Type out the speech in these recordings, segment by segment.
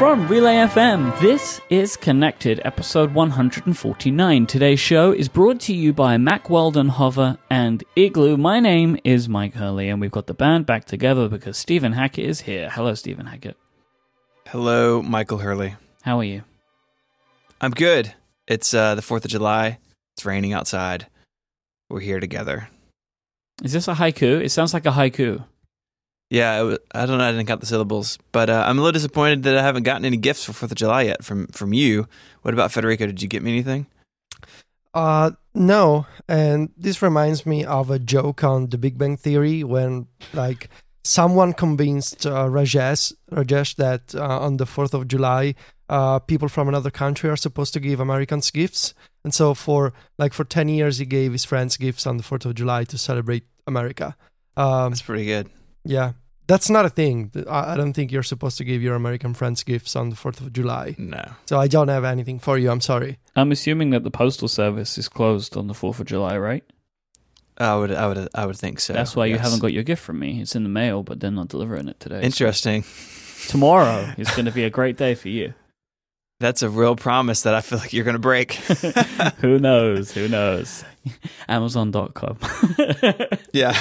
From Relay FM, this is Connected, episode 149. Today's show is brought to you by Mack Weldon Hover and Igloo. My name is Mike Hurley, and we've got the band back together because Stephen Hackett is here. Hello, Stephen Hackett. Hello, Michael Hurley. How are you? I'm good. It's uh, the 4th of July. It's raining outside. We're here together. Is this a haiku? It sounds like a haiku. Yeah, it wa- I don't know. I didn't count the syllables, but uh, I'm a little disappointed that I haven't gotten any gifts for Fourth of July yet from from you. What about Federico? Did you get me anything? Uh, no, and this reminds me of a joke on The Big Bang Theory when like someone convinced uh, Rajesh Rajesh that uh, on the Fourth of July, uh, people from another country are supposed to give Americans gifts, and so for like for ten years he gave his friends gifts on the Fourth of July to celebrate America. Um, That's pretty good. Yeah, that's not a thing. I I don't think you're supposed to give your American friends gifts on the Fourth of July. No, So I don't have anything for you. I'm sorry. I'm assuming that the postal service is closed on the 4th of July, right? I would, I would, I would think so. That's why you haven't got your gift from me. It's in the mail, but they're not delivering it today. So Interesting. tomorrow is going to be a great day for you. That's a real promise that I feel like you're going to break. Who knows? Who knows? Amazon.com. yeah,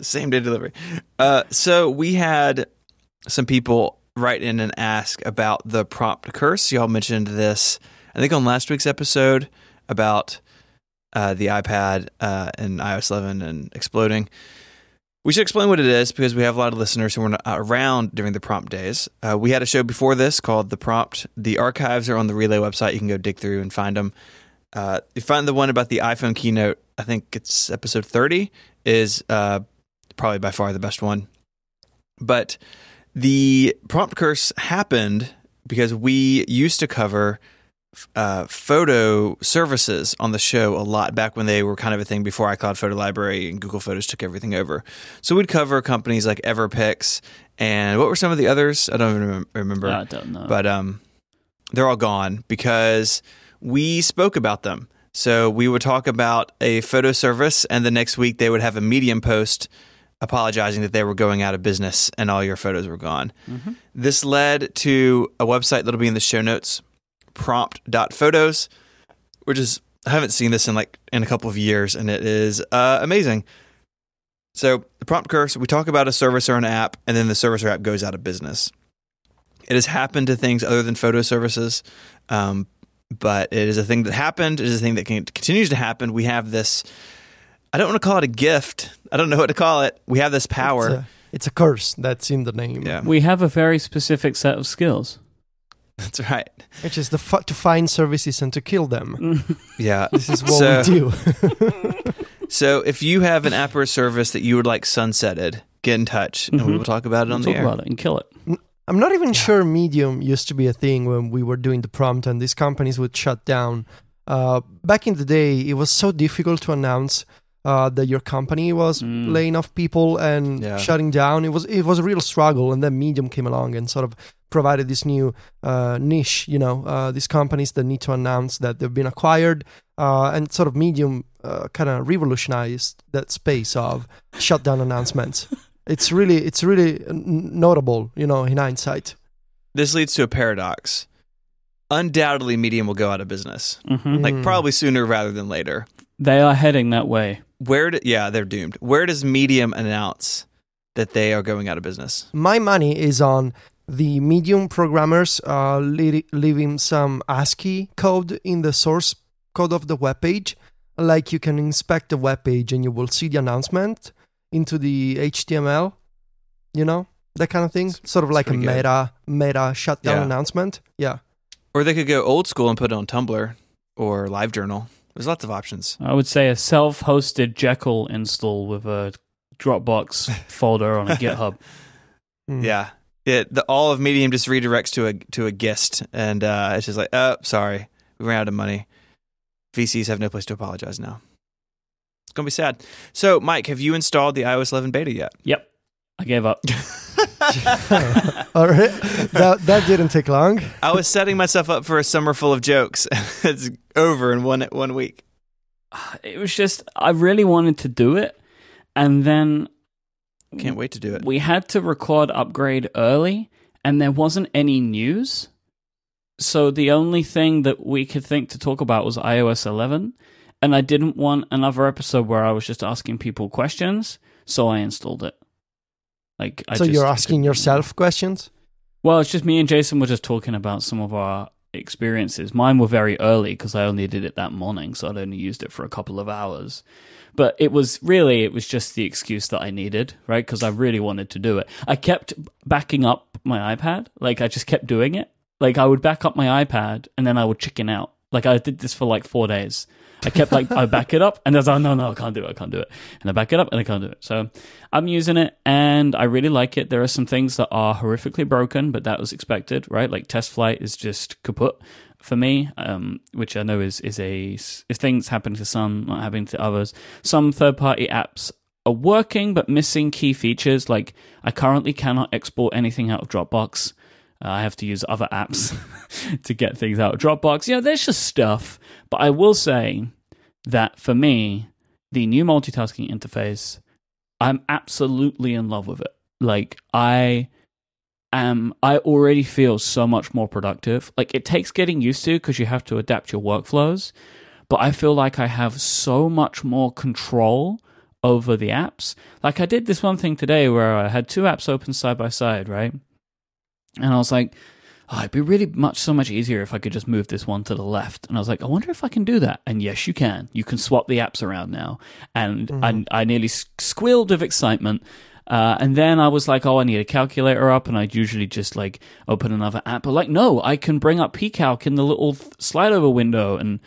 same day delivery. Uh, so we had some people write in and ask about the prompt curse. Y'all mentioned this, I think, on last week's episode about uh, the iPad uh, and iOS 11 and exploding. We should explain what it is because we have a lot of listeners who were not around during the prompt days. Uh, we had a show before this called The Prompt. The archives are on the Relay website. You can go dig through and find them. Uh, you find the one about the iPhone keynote. I think it's episode 30 is uh, probably by far the best one. But the prompt curse happened because we used to cover uh, photo services on the show a lot back when they were kind of a thing before iCloud Photo Library and Google Photos took everything over. So we'd cover companies like Everpix and what were some of the others? I don't even remember I don't know. but um, they're all gone because we spoke about them. So we would talk about a photo service, and the next week they would have a Medium post apologizing that they were going out of business and all your photos were gone. Mm-hmm. This led to a website that'll be in the show notes, prompt.photos, which is I haven't seen this in like in a couple of years, and it is uh, amazing. So the prompt curse, we talk about a service or an app, and then the service or app goes out of business. It has happened to things other than photo services, um, but it is a thing that happened. It is a thing that can, continues to happen. We have this. I don't want to call it a gift. I don't know what to call it. We have this power. It's a, it's a curse that's in the name. yeah, we have a very specific set of skills. That's right. Which is the f- to find services and to kill them. Yeah, This is what So- we do. So if you have an app or a service that you would like sunsetted, get in touch and we Mhm. will talk about it on We'll the talk air. about it and kill it. I'm not even sure Medium used to be a thing when we were doing the prompt and these companies would shut down. Uh, back in the day, it was so difficult to announce uh, that your company was Mm. laying off people and Yeah. shutting down. It was it was a real struggle, and then Medium came along and sort of provided this new uh, niche. You know, uh, these companies that need to announce that they've been acquired, uh, and sort of Medium uh, kind of revolutionized that space of shutdown announcements. It's really it's really n- notable, you know, in hindsight. This leads to a paradox. Undoubtedly, Medium will go out of business, hmm like Mm. probably sooner rather than later. They are heading that way. Where? Do, yeah, they're doomed. Where does Medium announce that they are going out of business? My money is on the Medium programmers are li- leaving some ASCII code in the source code of the web page. Like you can inspect the web page and you will see the announcement into the HTML, you know, that kind of thing. Sort of it's like a good. meta meta shutdown Yeah. announcement. Yeah. Or they could go old school and put it on Tumblr or LiveJournal. There's lots of options. I would say a self-hosted Jekyll install with a Dropbox folder on a GitHub. Mm. Yeah, it the all of Medium just redirects to a to a GIST, and uh, it's just like, oh, sorry, we ran out of money. VCs have no place to apologize now. It's gonna be sad. So, Mike, have you installed the iOS 11 beta yet? Yep. I gave up. All right. that, that didn't take long. I was setting myself up for a summer full of jokes. it's over in one one week. It was just I really wanted to do it, and then Can't wait to do it. we had to record upgrade early, and there wasn't any news. so the only thing that we could think to talk about was iOS 11, and I didn't want another episode where I was just asking people questions, so I installed it. Like, I so you're asking yourself questions? Well, it's just me and Jason were just talking about some of our experiences. Mine were very early because I only did it that morning, so I'd only used it for a couple of hours. But it was really, it was just the excuse that I needed, right? Because I really wanted to do it. I kept backing up my iPad. Like, I just kept doing it. Like, I would back up my iPad and then I would chicken out. Like, I did this for like four days. I kept like, I back it up and I was like, no, no, I can't do it. I can't do it. And I back it up and I can't do it. So I'm using it and I really like it. There are some things that are horrifically broken, but that was expected, right? Like test flight is just kaput for me, um, which I know is, is a, is things happening to some, not happening to others. Some third party apps are working, but missing key features. Like I currently cannot export anything out of Dropbox. Uh, I have to use other apps to get things out of Dropbox. You know, there's just stuff. But I will say that for me, the new multitasking interface, I'm absolutely in love with it. Like, I am, I already feel so much more productive. Like, it takes getting used to because you have to adapt your workflows. But I feel like I have so much more control over the apps. Like, I did this one thing today where I had two apps open side by side, right? And I was like, oh, it'd be really much so much easier if I could just move this one to the left. And I was like, I wonder if I can do that. And yes, you can. You can swap the apps around now. And mm-hmm. I, I nearly squealed of excitement. Uh, and then I was like, oh, I need a calculator up. And I'd usually just like open another app. But like, no, I can bring up pcalc in the little slide over window. And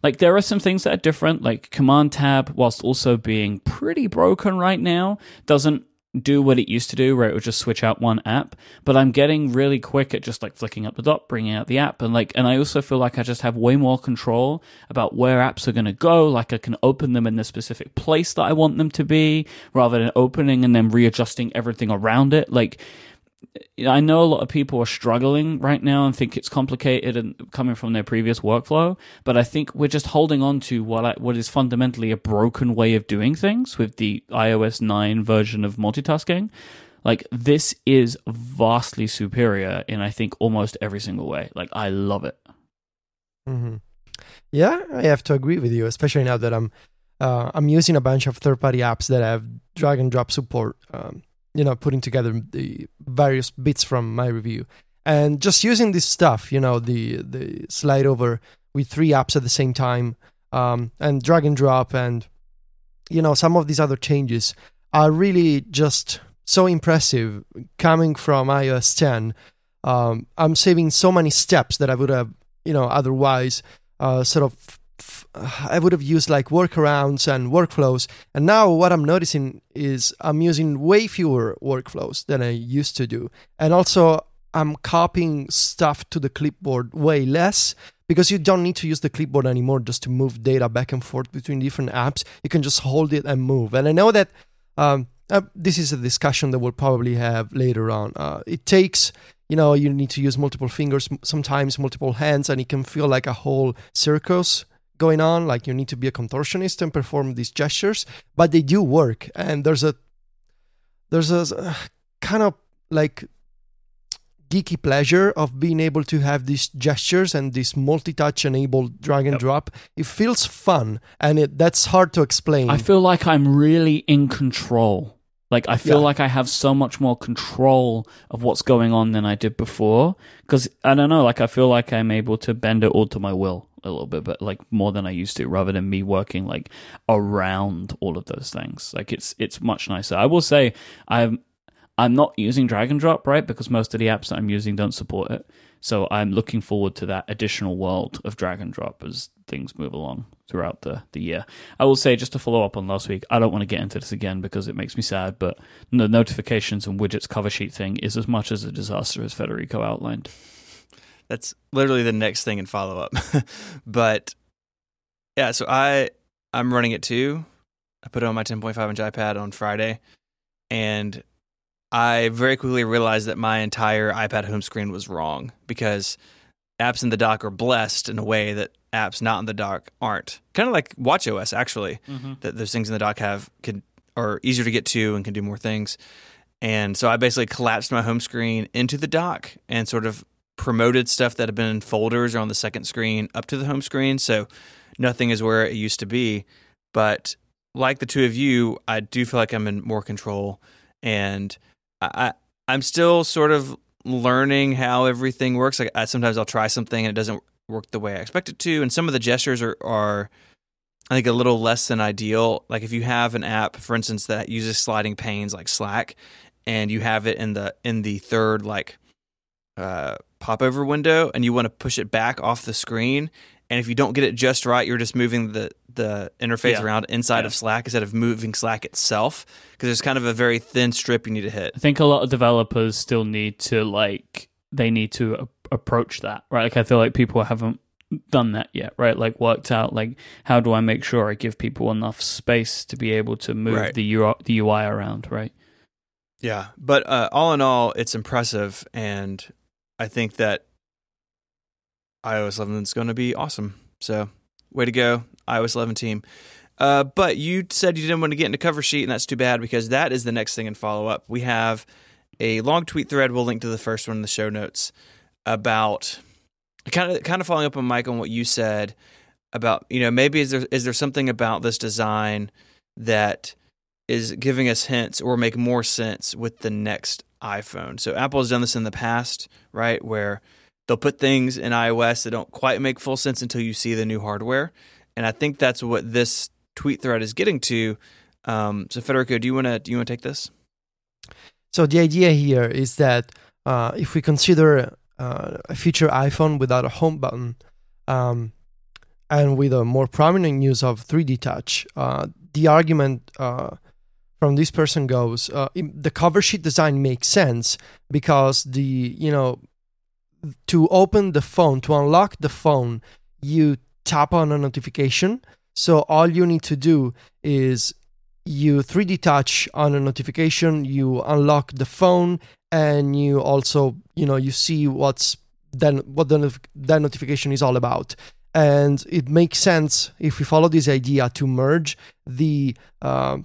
like, there are some things that are different, like Command Tab, whilst also being pretty broken right now, doesn't do what it used to do where it would just switch out one app. But i'm getting really quick at just like flicking up the dot bringing out the app and like and i also feel like i just have way more control about where apps are going to go like i can open them in the specific place that i want them to be rather than opening and then readjusting everything around it. Like I know a lot of people are struggling right now and think it's complicated and coming from their previous workflow, but I think we're just holding on to what I, what is fundamentally a broken way of doing things with the iOS 9 version of multitasking. Like this is vastly superior in I think almost every single way. Like I love it. hmm Yeah, I have to agree with you, especially now that I'm uh, I'm using a bunch of third-party apps that have drag and drop support. Um, you know, putting together the various bits from my review, and just using this stuff. You know, the the slide over with three apps at the same time, um, and drag and drop, and you know, some of these other changes are really just so impressive coming from iOS 10. Um, I'm saving so many steps that I would have, you know, otherwise uh, sort of I would have used like workarounds and workflows. And now what I'm noticing is I'm using way fewer workflows than I used to do. And also I'm copying stuff to the clipboard way less because you don't need to use the clipboard anymore just to move data back and forth between different apps. You can just hold it and move. And I know that um, uh, this is a discussion that we'll probably have later on. Uh, it takes you know you need to use multiple fingers sometimes multiple hands and it can feel like a whole circus going on like you need to be a contortionist and perform these gestures but they do work and there's a there's a uh, kind of like geeky pleasure of being able to have these gestures and this multi-touch enabled drag and Yep. drop it feels fun and it, that's hard to explain I feel like I'm really in control. Like I feel Yeah. like I have so much more control of what's going on than I did before. Because I don't know, like I feel like I'm able to bend it all to my will a little bit, but like more than I used to, rather than me working like around all of those things. Like it's it's much nicer. I will say I'm I'm not using drag and drop right because most of the apps that I'm using don't support it. So I'm looking forward to that additional world of drag and drop as things move along throughout the, the year. I will say, just to follow up on last week, I don't want to get into this again because it makes me sad, but the notifications and widgets cover sheet thing is as much as a disaster as Federico outlined. That's literally the next thing in follow up. but yeah, so I I'm running it too. I put it on my 10.5 inch iPad on Friday, and I very quickly realized that my entire iPad home screen was wrong because apps in the dock are blessed in a way that apps not in the dock aren't. Kind of like WatchOS, actually mm-hmm. that those things in the dock have can are easier to get to and can do more things. And so I basically collapsed my home screen into the dock and sort of promoted stuff that had been in folders or on the second screen up to the home screen. So nothing is where it used to be. But like the two of you, I do feel like I'm in more control, and I, I am still sort of learning how everything works. Like I, sometimes I'll try something and it doesn't work the way I expect it to, and some of the gestures are are I think a little less than ideal. Like if you have an app, for instance, that uses sliding panes like Slack, and you have it in the in the third like uh, popover window, and you want to push it back off the screen, and if you don't get it just right, you're just moving the the interface Yeah. around inside Yeah. of Slack instead of moving Slack itself because there's kind of a very thin strip you need to hit. I think a lot of developers still need to like they need to a- approach that right. Like I feel like people haven't done that yet, right? Like worked out like how do I make sure I give people enough space to be able to move Right. the UI, the UI around, right? Yeah, but uh, all in all, it's impressive, and I think that iOS 11 is going to be awesome. So, way to go, iOS 11 team. Uh, but you said you didn't want to get into cover sheet, and that's too bad because that is the next thing in follow up. We have a long tweet thread. We'll link to the first one in the show notes about kind of kind of following up on Mike on what you said about you know maybe is there is there something about this design that is giving us hints or make more sense with the next iPhone. So Apple has done this in the past, right? Where they'll put things in iOS that don't quite make full sense until you see the new hardware. And I think that's what this tweet thread is getting to. Um, so Federico, do you want to do you want to take this? So the idea here is that uh, if we consider uh, a future iPhone without a home button, um, and with a more prominent use of 3D Touch, uh, the argument uh, from this person goes: uh, the cover sheet design makes sense because the you know to open the phone to unlock the phone, you tap on a notification. So all you need to do is you 3D touch on a notification, you unlock the phone, and you also, you know, you see what's then what the that notification is all about. And it makes sense if we follow this idea to merge the uh,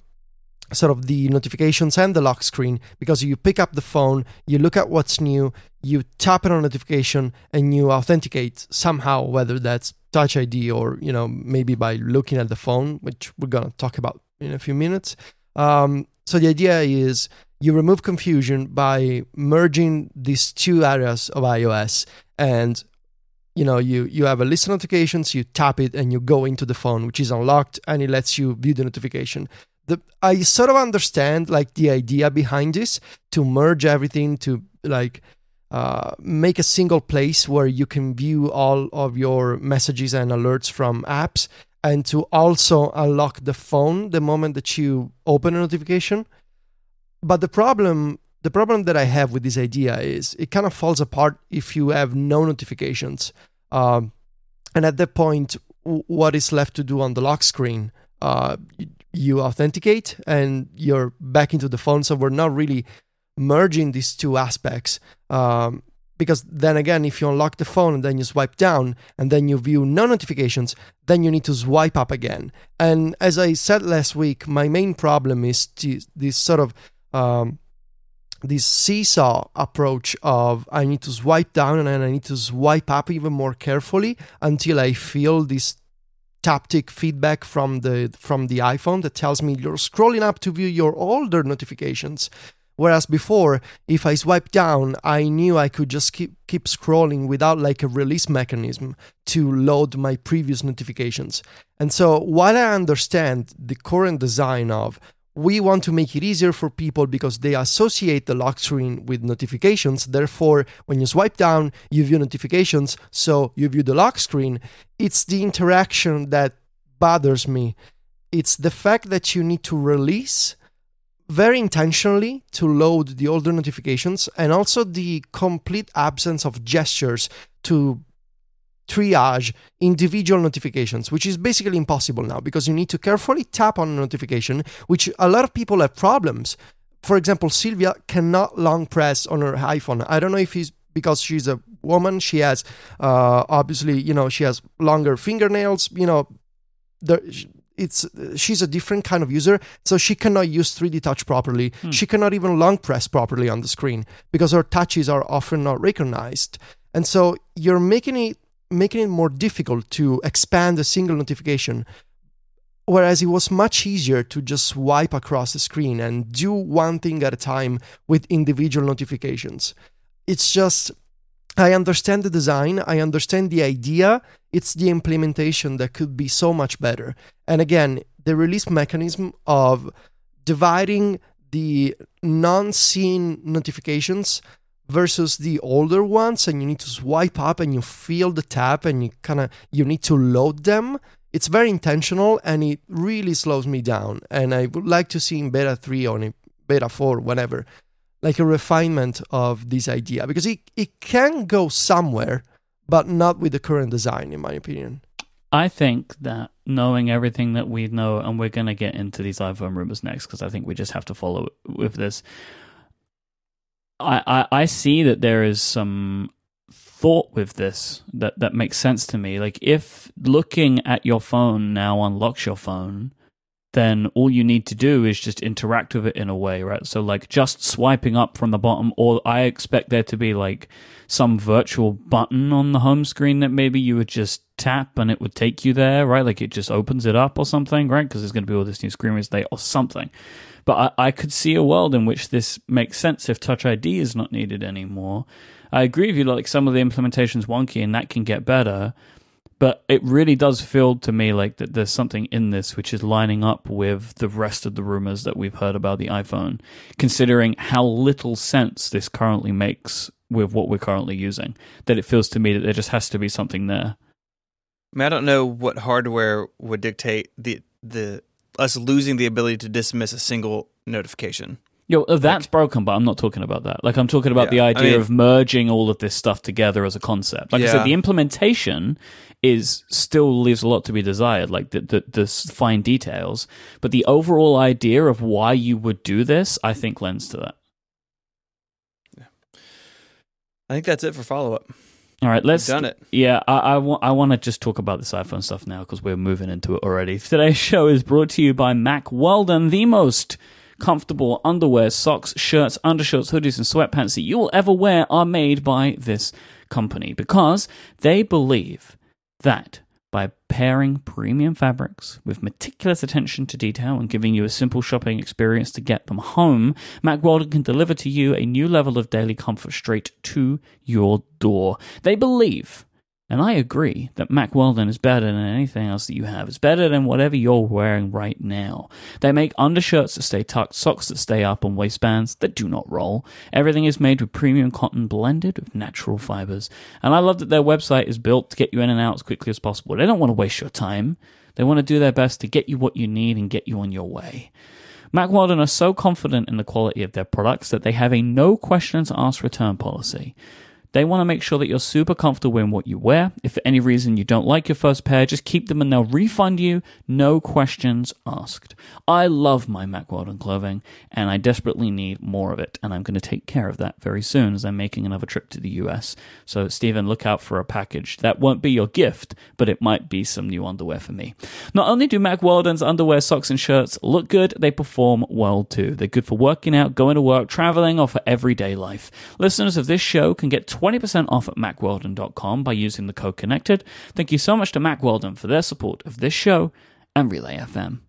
sort of the notifications and the lock screen because you pick up the phone, you look at what's new, you tap it on notification, and you authenticate somehow, whether that's Touch ID or you know maybe by looking at the phone, which we're gonna talk about in a few minutes. Um, so the idea is you remove confusion by merging these two areas of iOS, and you know you you have a list of notifications, you tap it, and you go into the phone, which is unlocked, and it lets you view the notification. The, I sort of understand like the idea behind this to merge everything to like uh, make a single place where you can view all of your messages and alerts from apps and to also unlock the phone the moment that you open a notification. But the problem the problem that i have with this idea is it kind of falls apart if you have no notifications. Um, and at that point w- what is left to do on the lock screen uh, you authenticate and you're back into the phone. So we're not really merging these two aspects um, because then again if you unlock the phone and then you swipe down and then you view no notifications then you need to swipe up again. And as i said last week my main problem is to, this sort of um, this seesaw approach of i need to swipe down and then i need to swipe up even more carefully until i feel this taptic feedback from the from the iphone that tells me you're scrolling up to view your older notifications Whereas before, if I swipe down, I knew I could just keep keep scrolling without like a release mechanism to load my previous notifications. And so while I understand the current design of we want to make it easier for people because they associate the lock screen with notifications. Therefore, when you swipe down, you view notifications, so you view the lock screen. It's the interaction that bothers me. It's the fact that you need to release very intentionally to load the older notifications and also the complete absence of gestures to triage individual notifications, which is basically impossible now because you need to carefully tap on a notification, which a lot of people have problems. For example, Silvia cannot long press on her iPhone. I don't know if it's because she's a woman. She has, uh, obviously, you know, she has longer fingernails. You know, the, it's she's a different kind of user, so she cannot use 3D touch properly. Hmm. She cannot even long press properly on the screen because her touches are often not recognized. And so you're making it making it more difficult to expand a single notification whereas it was much easier to just swipe across the screen and do one thing at a time with individual notifications. It's just I understand the design, I understand the idea, it's the implementation that could be so much better. And again, the release mechanism of dividing the non-seen notifications versus the older ones and you need to swipe up and you feel the tap and you kind of you need to load them it's very intentional and it really slows me down and i would like to see in beta 3 or in beta 4 whatever like a refinement of this idea because it, it can go somewhere but not with the current design in my opinion I think that knowing everything that we know, and we're going to get into these iPhone rumors next because I think we just have to follow with this. I, I, I see that there is some thought with this that, that makes sense to me. Like, if looking at your phone now unlocks your phone, then all you need to do is just interact with it in a way, right? So, like, just swiping up from the bottom, or I expect there to be like some virtual button on the home screen that maybe you would just tap and it would take you there, right? Like, it just opens it up or something, right? Because there's going to be all this new screen real or something. But I, I could see a world in which this makes sense if Touch ID is not needed anymore. I agree with you, like, some of the implementation's wonky and that can get better but it really does feel to me like that there's something in this which is lining up with the rest of the rumors that we've heard about the iPhone, considering how little sense this currently makes with what we're currently using. That it feels to me that there just has to be something there. I, mean, I don't know what hardware would dictate the the us losing the ability to dismiss a single notification. Yo, uh, that's like, broken, but I'm not talking about that. Like I'm talking about yeah, the idea I mean, of merging all of this stuff together as a concept. Like yeah. I said, the implementation is still leaves a lot to be desired, like the, the, the fine details. But the overall idea of why you would do this, I think, lends to that. Yeah. I think that's it for follow up. All right, let's done it. Yeah, I, I want I want to just talk about this iPhone stuff now because we're moving into it already. Today's show is brought to you by Mack Weldon, the most comfortable underwear, socks, shirts, undershirts, hoodies, and sweatpants that you will ever wear are made by this company because they believe that pairing premium fabrics with meticulous attention to detail and giving you a simple shopping experience to get them home, Mack Weldon can deliver to you a new level of daily comfort straight to your door. They believe and I agree that Mack Weldon is better than anything else that you have. It's better than whatever you're wearing right now. They make undershirts that stay tucked, socks that stay up, and waistbands that do not roll. Everything is made with premium cotton blended with natural fibers. And I love that their website is built to get you in and out as quickly as possible. They don't want to waste your time. They want to do their best to get you what you need and get you on your way. Mack Weldon are so confident in the quality of their products that they have a no questions asked return policy. They want to make sure that you're super comfortable in what you wear. If for any reason you don't like your first pair, just keep them and they'll refund you, no questions asked. I love my Mack Weldon clothing and I desperately need more of it, and I'm going to take care of that very soon as I'm making another trip to the US. So, Stephen, look out for a package. That won't be your gift, but it might be some new underwear for me. Not only do Mack Weldon's underwear, socks, and shirts look good, they perform well too. They're good for working out, going to work, traveling, or for everyday life. Listeners of this show can get 20% off at mackweldon.com by using the code connected. Thank you so much to Mack Weldon for their support of this show and Relay FM.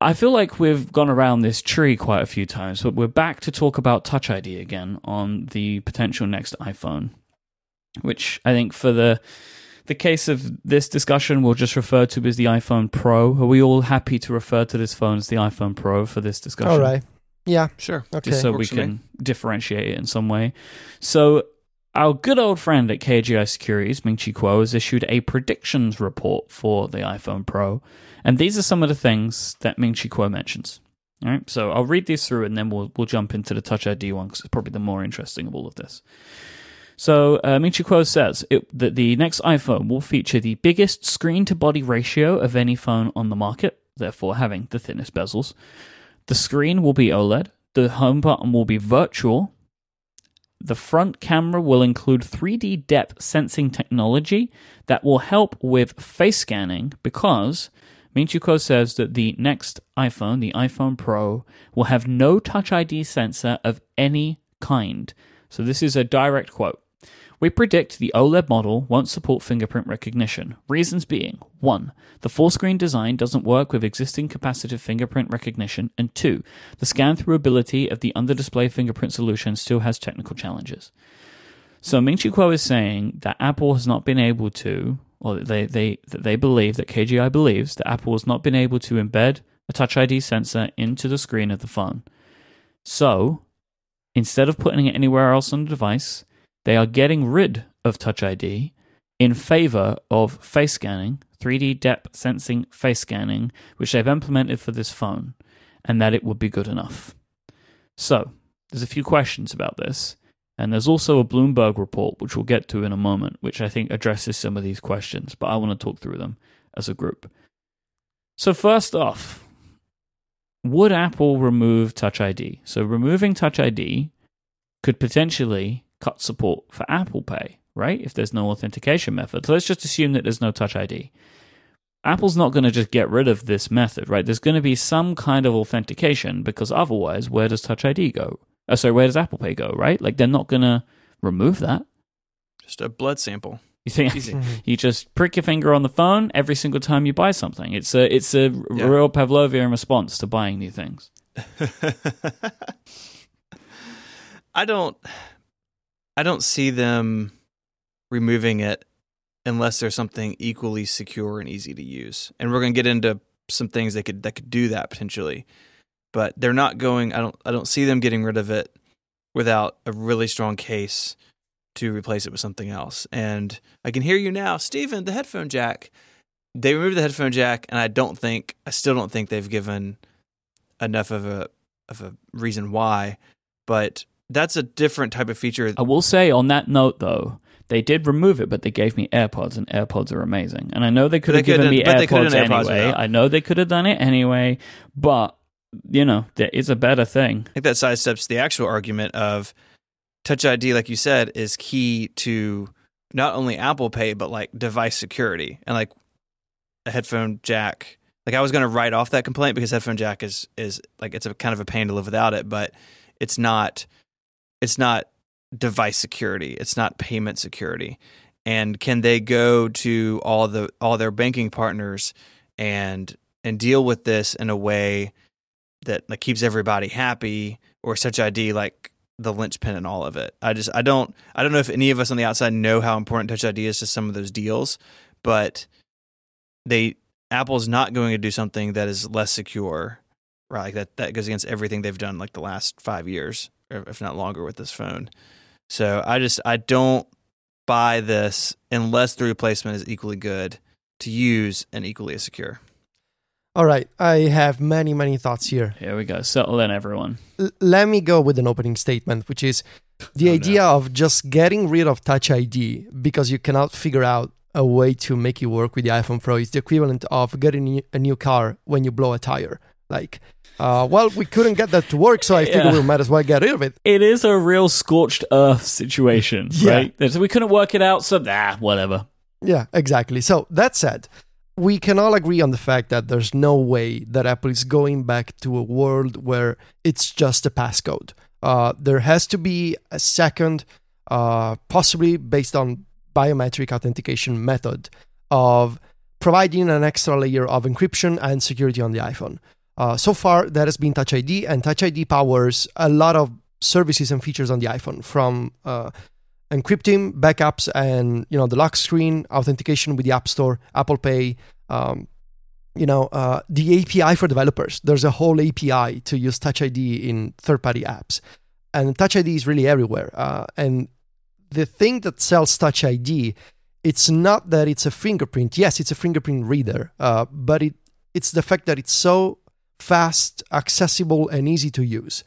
I feel like we've gone around this tree quite a few times, but we're back to talk about Touch ID again on the potential next iPhone, which I think for the the case of this discussion we'll just refer to as the iPhone Pro. Are we all happy to refer to this phone as the iPhone Pro for this discussion? All right. Yeah. Sure. Okay. Just so Works we can differentiate it in some way. So our good old friend at KGI Securities, Ming Chi Kuo, has issued a predictions report for the iPhone Pro. And these are some of the things that Ming Chi Kuo mentions. All right, so I'll read these through and then we'll, we'll jump into the Touch ID one because it's probably the more interesting of all of this. So uh, Ming Chi Kuo says it, that the next iPhone will feature the biggest screen to body ratio of any phone on the market, therefore having the thinnest bezels. The screen will be OLED. The home button will be virtual. The front camera will include 3D depth sensing technology that will help with face scanning because Kuo says that the next iPhone, the iPhone Pro, will have no Touch ID sensor of any kind. So this is a direct quote. We predict the OLED model won't support fingerprint recognition. Reasons being 1. The full screen design doesn't work with existing capacitive fingerprint recognition, and 2. The scan through ability of the under display fingerprint solution still has technical challenges. So Ming Chi Kuo is saying that Apple has not been able to, or they, they, that they believe, that KGI believes that Apple has not been able to embed a Touch ID sensor into the screen of the phone. So, instead of putting it anywhere else on the device, they are getting rid of Touch ID in favor of face scanning, 3D depth sensing face scanning, which they've implemented for this phone, and that it would be good enough. So, there's a few questions about this. And there's also a Bloomberg report, which we'll get to in a moment, which I think addresses some of these questions, but I want to talk through them as a group. So, first off, would Apple remove Touch ID? So, removing Touch ID could potentially cut support for Apple Pay, right? If there's no authentication method. So, let's just assume that there's no Touch ID. Apple's not going to just get rid of this method, right? There's going to be some kind of authentication because otherwise, where does Touch ID go? Oh, sorry, where does Apple Pay go, right? Like, they're not going to remove that. Just a blood sample. You think Easy. you just prick your finger on the phone every single time you buy something. It's a it's a Yeah. real Pavlovian response to buying new things. I don't I don't see them removing it unless there's something equally secure and easy to use. And we're going to get into some things that could that could do that potentially. But they're not going I don't I don't see them getting rid of it without a really strong case to replace it with something else. And I can hear you now, Stephen, the headphone jack. They removed the headphone jack and I don't think I still don't think they've given enough of a of a reason why, but that's a different type of feature. I will say on that note though, they did remove it, but they gave me AirPods, and AirPods are amazing. And I know they could have given me but they could've AirPods done AirPods anyway. I know they could have done it anyway, but you know there is a better thing. I think that sidesteps the actual argument of Touch ID, like you said, is key to not only Apple Pay but like device security and like a headphone jack. Like I was going to write off that complaint because headphone jack is is like it's a kind of a pain to live without it, but it's not it's not device security. It's not payment security. And can they go to all the all their banking partners and and deal with this in a way that like keeps everybody happy or Touch ID like the linchpin in all of it. I just I don't I don't know if any of us on the outside know how important Touch ID is to some of those deals, but they Apple's not going to do something that is less secure, right? Like that that goes against everything they've done like the last five years, or if not longer, with this phone. So I just I don't buy this unless the replacement is equally good to use and equally as secure. All right, I have many, many thoughts here. Here we go. Settle in, everyone. L- let me go with an opening statement, which is the Oh, no. idea of just getting rid of Touch ID because you cannot figure out a way to make it work with the iPhone Pro is the equivalent of getting a new car when you blow a tire. Like, uh, well, we couldn't get that to work, so I figured Yeah. we might as well get rid of it. It is a real scorched earth situation, Yeah. right? We couldn't work it out, so nah, whatever. Yeah, exactly. So that said, we can all agree on the fact that there's no way that Apple is going back to a world where it's just a passcode. Uh, there has to be a second, uh, possibly based on biometric authentication method of providing an extra layer of encryption and security on the iPhone. Uh, so far, that has been Touch ID, and Touch ID powers a lot of services and features on the iPhone from uh, encrypting backups and you know the lock screen authentication with the app store apple pay um, you know uh, the api for developers. There's a whole api to use touch id in third-party apps. And touch id is really everywhere. Uh, and the thing that sells touch id it's not that it's a fingerprint. Yes it's a fingerprint reader uh, but it it's the fact that it's so fast accessible and easy to use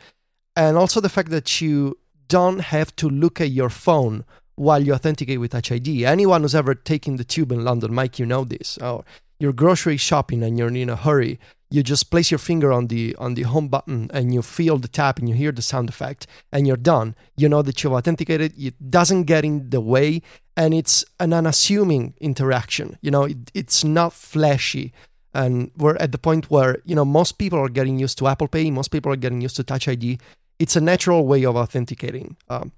and also the fact that you don't have to look at your phone while you authenticate with Touch ID. Anyone who's ever taken the tube in London, Mike, you know this. Or you're grocery shopping and you're in a hurry. You just place your finger on the on the home button and you feel the tap and you hear the sound effect and you're done. You know that you've authenticated. It doesn't get in the way and it's an unassuming interaction. You know, it, it's not flashy. And we're at the point where, you know, most people are getting used to Apple Pay, most people are getting used to Touch ID it's a natural way of authenticating. Um,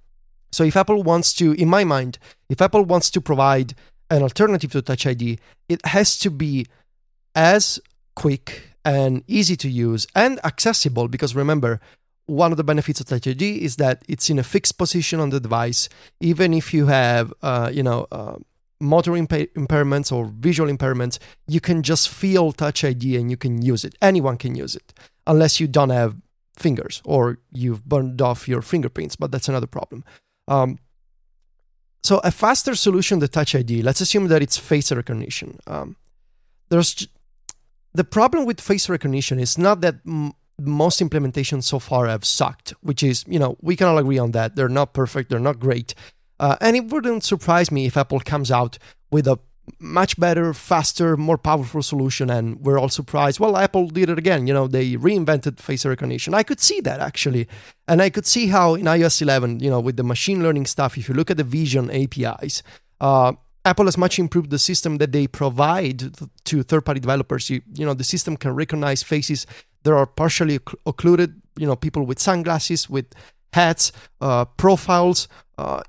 So if Apple wants to, in my mind, if Apple wants to provide an alternative to Touch ID, it has to be as quick and easy to use and accessible because remember, one of the benefits of Touch ID is that it's in a fixed position on the device, even if you have, uh, you know, uh, motor impa- impairments or visual impairments, you can just feel Touch ID and you can use it. Anyone can use it, unless you don't have fingers or you've burned off your fingerprints, but that's another problem. Um, so a faster solution to Touch ID, let's assume that it's face recognition. Um, there's the problem with face recognition is not that m- most implementations so far have sucked, which is, you know, we can all agree on that. They're not perfect, they're not great. Uh, and it wouldn't surprise me if Apple comes out with a much better, faster, more powerful solution. And we're all surprised. Well, Apple did it again. You know, they reinvented face recognition. I could see that actually. And I could see how in iOS 11, you know, with the machine learning stuff, if you look at the Vision APIs, uh, Apple has much improved the system that they provide to third-party developers. You, you know, the system can recognize faces that are partially occluded. You know, people with sunglasses, with hats, uh, profiles. Uh,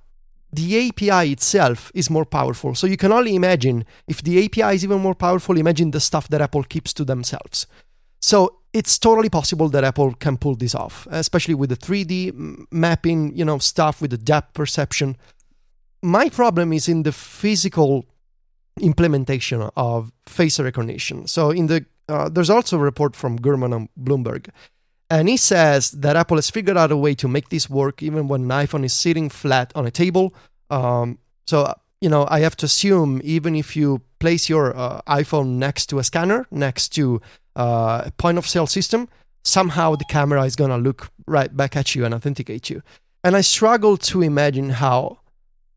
the API itself is more powerful. So you can only imagine if the API is even more powerful, imagine the stuff that Apple keeps to themselves. So it's totally possible that Apple can pull this off, especially with the 3D mapping, you know, stuff with the depth perception. My problem is in the physical implementation of face recognition. So in the uh, there's also a report from Gurman on Bloomberg and he says that Apple has figured out a way to make this work even when an iPhone is sitting flat on a table. Um, so, you know, I have to assume even if you place your uh, iPhone next to a scanner, next to uh, a point of sale system, somehow the camera is going to look right back at you and authenticate you. And I struggle to imagine how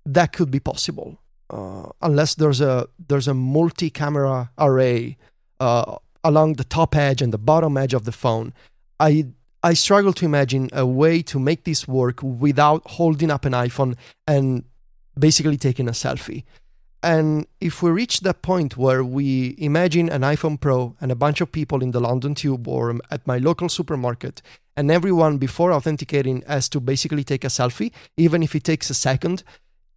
that could be possible. Uh, unless there's a there's a multi-camera array uh, along the top edge and the bottom edge of the phone I I struggle to imagine a way to make this work without holding up an iPhone and basically taking a selfie. And if we reach that point where we imagine an iPhone Pro and a bunch of people in the London Tube or at my local supermarket, and everyone before authenticating has to basically take a selfie, even if it takes a second,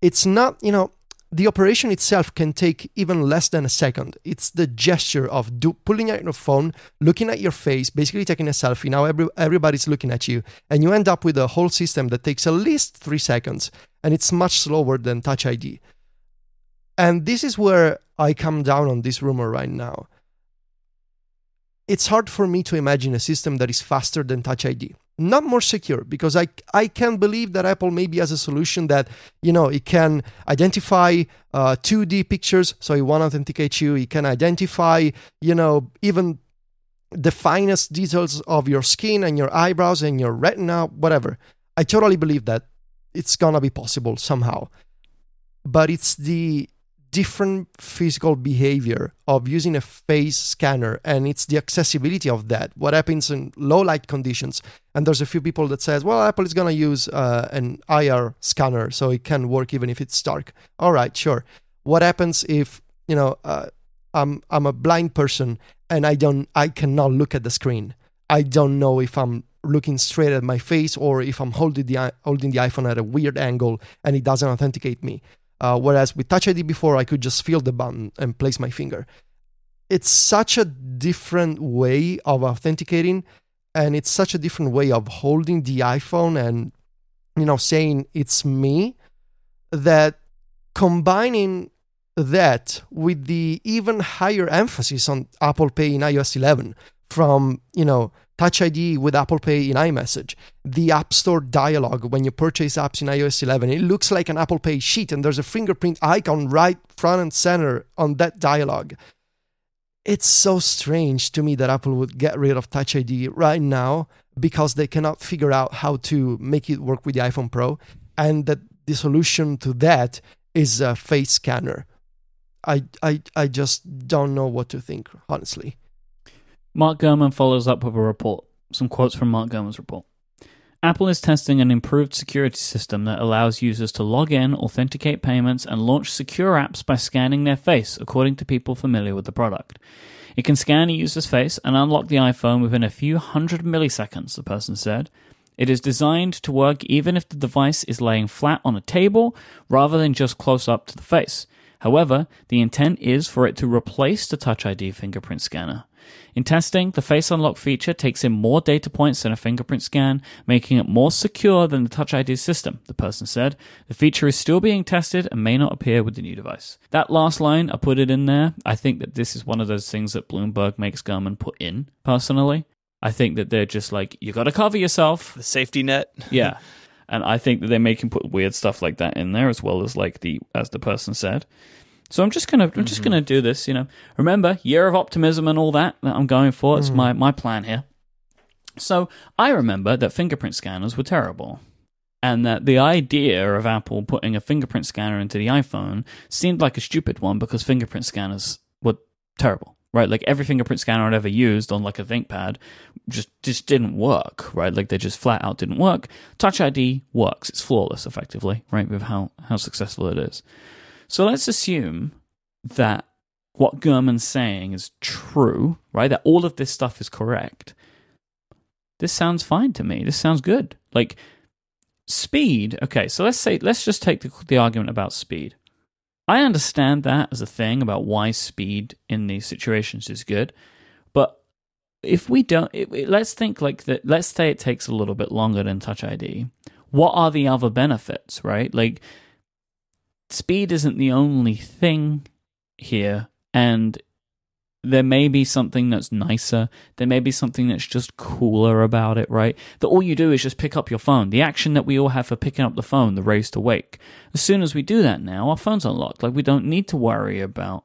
it's not, you know, the operation itself can take even less than a second. It's the gesture of do, pulling out your phone, looking at your face, basically taking a selfie. Now every, everybody's looking at you, and you end up with a whole system that takes at least three seconds, and it's much slower than Touch ID. And this is where I come down on this rumor right now. It's hard for me to imagine a system that is faster than Touch ID not more secure because I I can believe that Apple maybe has a solution that you know it can identify uh, 2D pictures, so it won't authenticate you. It can identify you know even the finest details of your skin and your eyebrows and your retina, whatever. I totally believe that it's gonna be possible somehow, but it's the different physical behavior of using a face scanner and it's the accessibility of that. What happens in low light conditions and there's a few people that says well apple is going to use uh, an ir scanner so it can work even if it's dark. All right sure. What happens if you know uh, i'm i'm a blind person and i don't i cannot look at the screen. I don't know if i'm looking straight at my face or if i'm holding the holding the iphone at a weird angle and it doesn't authenticate me uh, whereas with Touch ID before, I could just feel the button and place my finger. It's such a different way of authenticating, and it's such a different way of holding the iPhone and you know saying it's me that combining that with the even higher emphasis on Apple Pay in iOS 11 from you know Touch ID with Apple Pay in iMessage, the App Store dialog when you purchase apps in iOS 11. It looks like an Apple Pay sheet, and there's a fingerprint icon right front and center on that dialog. It's so strange to me that Apple would get rid of Touch ID right now because they cannot figure out how to make it work with the iPhone Pro, and that the solution to that is a face scanner. I, I, I just don't know what to think, honestly. Mark Gurman follows up with a report. Some quotes from Mark Gurman's report. Apple is testing an improved security system that allows users to log in, authenticate payments, and launch secure apps by scanning their face, according to people familiar with the product. It can scan a user's face and unlock the iPhone within a few hundred milliseconds, the person said. It is designed to work even if the device is laying flat on a table rather than just close up to the face. However, the intent is for it to replace the Touch ID fingerprint scanner. In testing, the Face Unlock feature takes in more data points than a fingerprint scan, making it more secure than the Touch ID system, the person said. The feature is still being tested and may not appear with the new device. That last line, I put it in there. I think that this is one of those things that Bloomberg makes Gurman put in, personally. I think that they're just like, you gotta cover yourself. The safety net. Yeah. And I think that they make him put weird stuff like that in there as well as like the as the person said. So I'm just gonna I'm just mm-hmm. gonna do this, you know. Remember, year of optimism and all that that I'm going for. It's mm. my, my plan here. So I remember that fingerprint scanners were terrible. And that the idea of Apple putting a fingerprint scanner into the iPhone seemed like a stupid one because fingerprint scanners were terrible. Right? Like every fingerprint scanner I'd ever used on like a ThinkPad just just didn't work, right? Like they just flat out didn't work. Touch ID works. It's flawless effectively, right, with how, how successful it is. So let's assume that what Gurman's saying is true, right? That all of this stuff is correct. This sounds fine to me. This sounds good. Like speed. Okay, so let's say let's just take the, the argument about speed. I understand that as a thing about why speed in these situations is good, but if we don't, it, it- let's think like that. Let's say it takes a little bit longer than Touch ID. What are the other benefits, right? Like speed isn't the only thing here, and there may be something that's nicer. There may be something that's just cooler about it, right? That all you do is just pick up your phone. The action that we all have for picking up the phone, the raise to wake. As soon as we do that now, our phone's unlocked. Like we don't need to worry about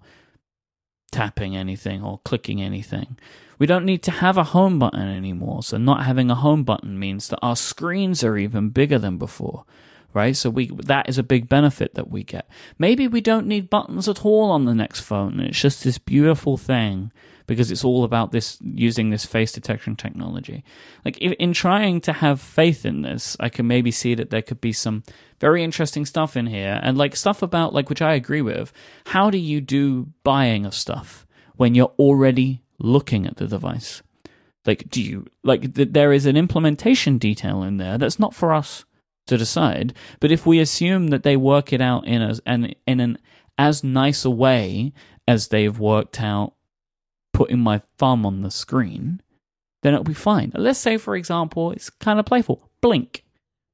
tapping anything or clicking anything. We don't need to have a home button anymore. So not having a home button means that our screens are even bigger than before. Right? So we that is a big benefit that we get. Maybe we don't need buttons at all on the next phone. It's just this beautiful thing because it's all about this using this face detection technology. Like if, in trying to have faith in this, I can maybe see that there could be some very interesting stuff in here and like stuff about like which I agree with. How do you do buying of stuff when you're already looking at the device? Like do you like th- there is an implementation detail in there that's not for us to decide, but if we assume that they work it out in a and in an as nice a way as they've worked out putting my thumb on the screen, then it'll be fine. Let's say, for example, it's kind of playful. Blink.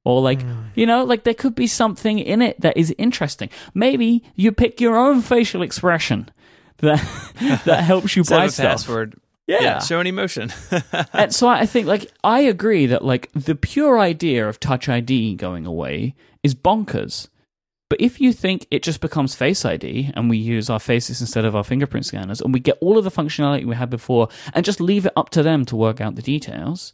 Or like, you know, like there could be something in it that is interesting. Maybe you pick your own facial expression that that helps you buy stuff. password. Yeah. Show an emotion. and so I think like I agree that like the pure idea of Touch ID going away is bonkers. But if you think it just becomes Face ID and we use our faces instead of our fingerprint scanners and we get all of the functionality we had before and just leave it up to them to work out the details,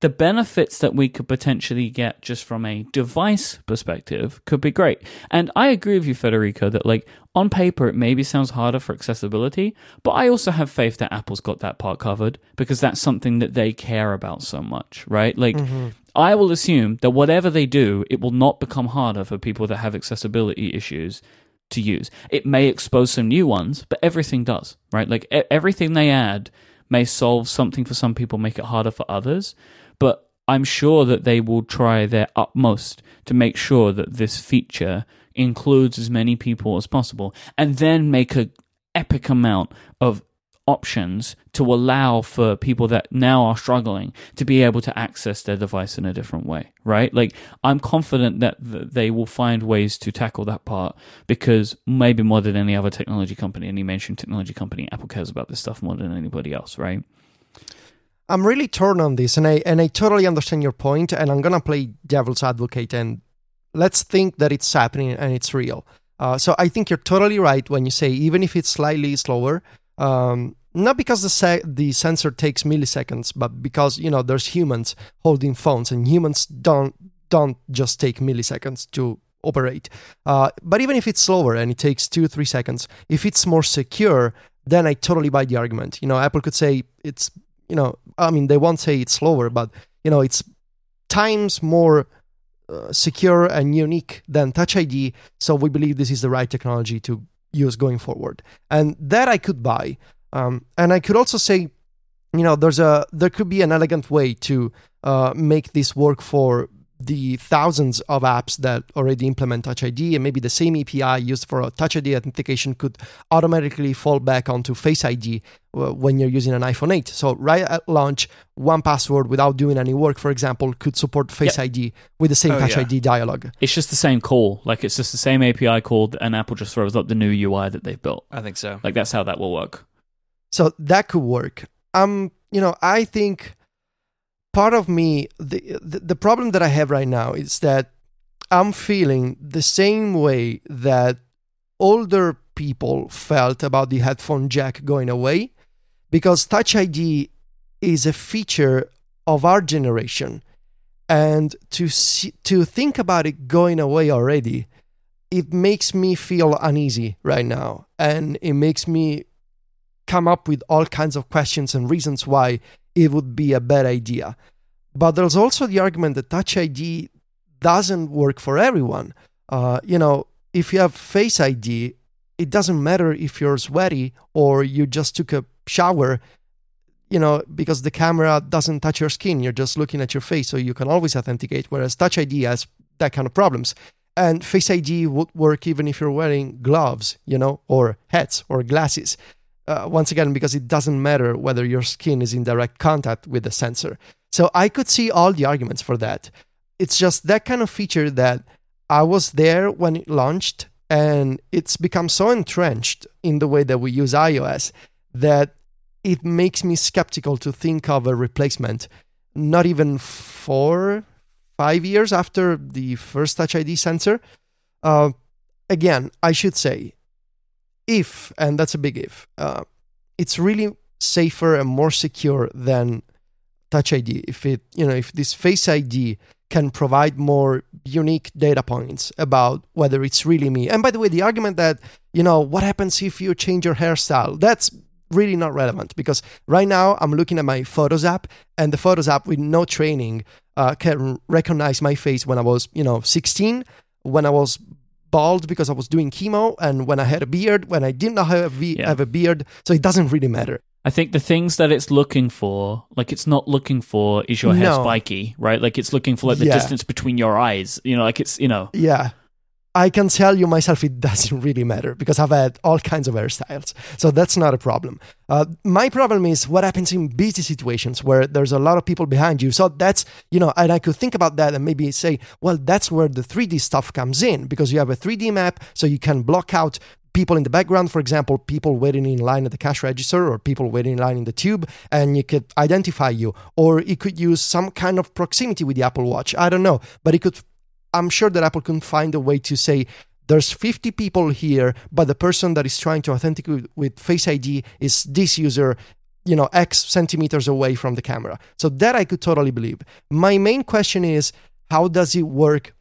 the benefits that we could potentially get just from a device perspective could be great. And I agree with you, Federico, that like on paper it maybe sounds harder for accessibility, but I also have faith that Apple's got that part covered because that's something that they care about so much, right? Like mm-hmm. I will assume that whatever they do, it will not become harder for people that have accessibility issues to use. It may expose some new ones, but everything does, right? Like e- everything they add may solve something for some people, make it harder for others. But I'm sure that they will try their utmost to make sure that this feature includes as many people as possible and then make an epic amount of options to allow for people that now are struggling to be able to access their device in a different way right? Like i'm confident that th- they will find ways to tackle that part because maybe more than any other technology company any mainstream technology company apple cares about this stuff more than anybody else right I'm really torn on this, and I and I totally understand your point, and I'm gonna play devil's advocate, and let's think that it's happening and it's real. Uh, so I think you're totally right when you say even if it's slightly slower, um, not because the se- the sensor takes milliseconds, but because you know there's humans holding phones, and humans don't don't just take milliseconds to operate. Uh, but even if it's slower and it takes two three seconds, if it's more secure, then I totally buy the argument. You know, Apple could say it's you know, I mean, they won't say it's slower, but you know, it's times more uh, secure and unique than Touch ID. So we believe this is the right technology to use going forward, and that I could buy. Um, and I could also say, you know, there's a there could be an elegant way to uh, make this work for the thousands of apps that already implement Touch ID, and maybe the same API used for Touch ID authentication could automatically fall back onto Face ID when you're using an iPhone 8. So, right at launch, 1Password without doing any work, for example, could support Face Yep. ID with the same Oh, Touch yeah. ID dialog. It's just the same call. Like it's just the same API call, and Apple just throws up the new UI that they've built. I think so. Like that's how that will work. So that could work. Um, you know, I think part of me, the, the the problem that I have right now is that I'm feeling the same way that older people felt about the headphone jack going away, because Touch ID is a feature of our generation, and to see, to think about it going away already, it makes me feel uneasy right now, and it makes me come up with all kinds of questions and reasons why it would be a bad idea. But there's also the argument that Touch ID doesn't work for everyone. Uh, you know, if you have Face ID, it doesn't matter if you're sweaty or you just took a shower, you know, because the camera doesn't touch your skin. You're just looking at your face, so you can always authenticate. Whereas Touch ID has that kind of problems. And Face ID would work even if you're wearing gloves, you know, or hats or glasses uh, once again because it doesn't matter whether your skin is in direct contact with the sensor. So I could see all the arguments for that. It's just that kind of feature that I was there when it launched and it's become so entrenched in the way that we use iOS that it makes me skeptical to think of a replacement not even four five years after the first touch id sensor. Uh, again i should say if and that's a big if uh, it's really safer and more secure than touch id if it you know if this face id can provide more unique data points about whether it's really me. And by the way the argument that you know what happens if you change your hairstyle? That's really not relevant because right now i'm looking at my photos app and the photos app with no training uh, can recognize my face when i was you know 16 when i was bald because I was doing chemo, and when I had a beard, when I didn't have a, ve- Yeah. have a beard. So it doesn't really matter. I think the things that it's looking for, like it's not looking for, is your hair No. spiky, right? Like it's looking for like the Yeah. distance between your eyes. You know, like it's you know, Yeah. I can tell you myself it doesn't really matter because I've had all kinds of hairstyles. So that's not a problem. Uh, my problem is what happens in busy situations where there's a lot of people behind you. So that's, you know, and I could think about that and maybe say, well, that's where the 3D stuff comes in because you have a 3D map so you can block out people in the background, for example, people waiting in line at the cash register or people waiting in line in the tube, and you could identify you. Or it could use some kind of proximity with the Apple Watch. I don't know. But it could I'm sure that Apple can find a way to say there's 50 people here, but the person that is trying to authenticate with Face ID is this user, you know, X centimeters away from the camera. So that I could totally believe. My main question is how does it work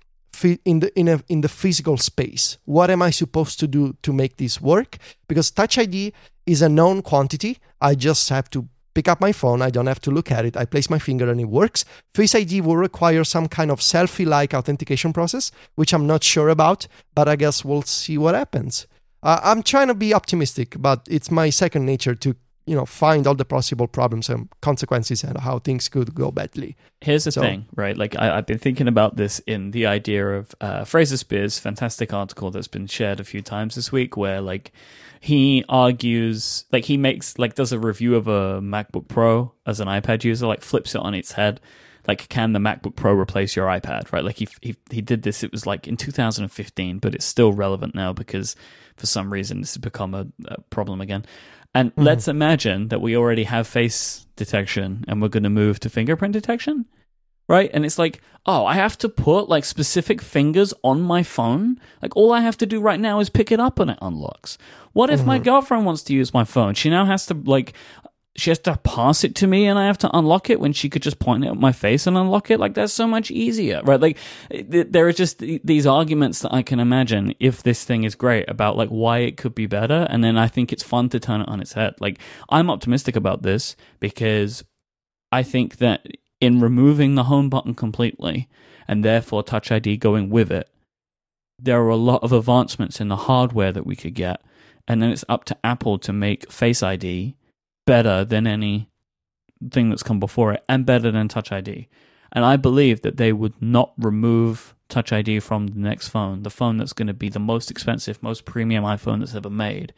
in the in a in the physical space? What am I supposed to do to make this work? Because Touch ID is a known quantity. I just have to pick up my phone. I don't have to look at it. I place my finger and it works. Face ID will require some kind of selfie like authentication process, which I'm not sure about, but I guess we'll see what happens. Uh, I'm trying to be optimistic, but it's my second nature to you know find all the possible problems and consequences and how things could go badly. Here's the So- thing, right? Like I, I've been thinking about this in the idea of uh, Fraser Speirs' fantastic article that's been shared a few times this week, where like he argues, like he makes like does a review of a MacBook Pro as an iPad user, like flips it on its head. Like, can the MacBook Pro replace your iPad? Right? Like he he he did this. It was like in 2015, but it's still relevant now because for some reason this has become a, a problem again. And mm-hmm. let's imagine that we already have face detection and we're going to move to fingerprint detection right? And it's like, oh, I have to put like specific fingers on my phone. Like all I have to do right now is pick it up and it unlocks. What if my mm-hmm. girlfriend wants to use my phone? She now has to like she has to pass it to me and I have to unlock it when she could just point it at my face and unlock it. Like that's so much easier, right? Like th- there are just th- these arguments that I can imagine if this thing is great about like why it could be better. And then I think it's fun to turn it on its head. Like I'm optimistic about this because I think that in removing the home button completely and therefore Touch ID going with it, there are a lot of advancements in the hardware that we could get. And then it's up to Apple to make Face ID better than any thing that's come before it and better than Touch ID. And I believe that they would not remove Touch ID from the next phone, the phone that's going to be the most expensive, most premium iPhone that's ever made,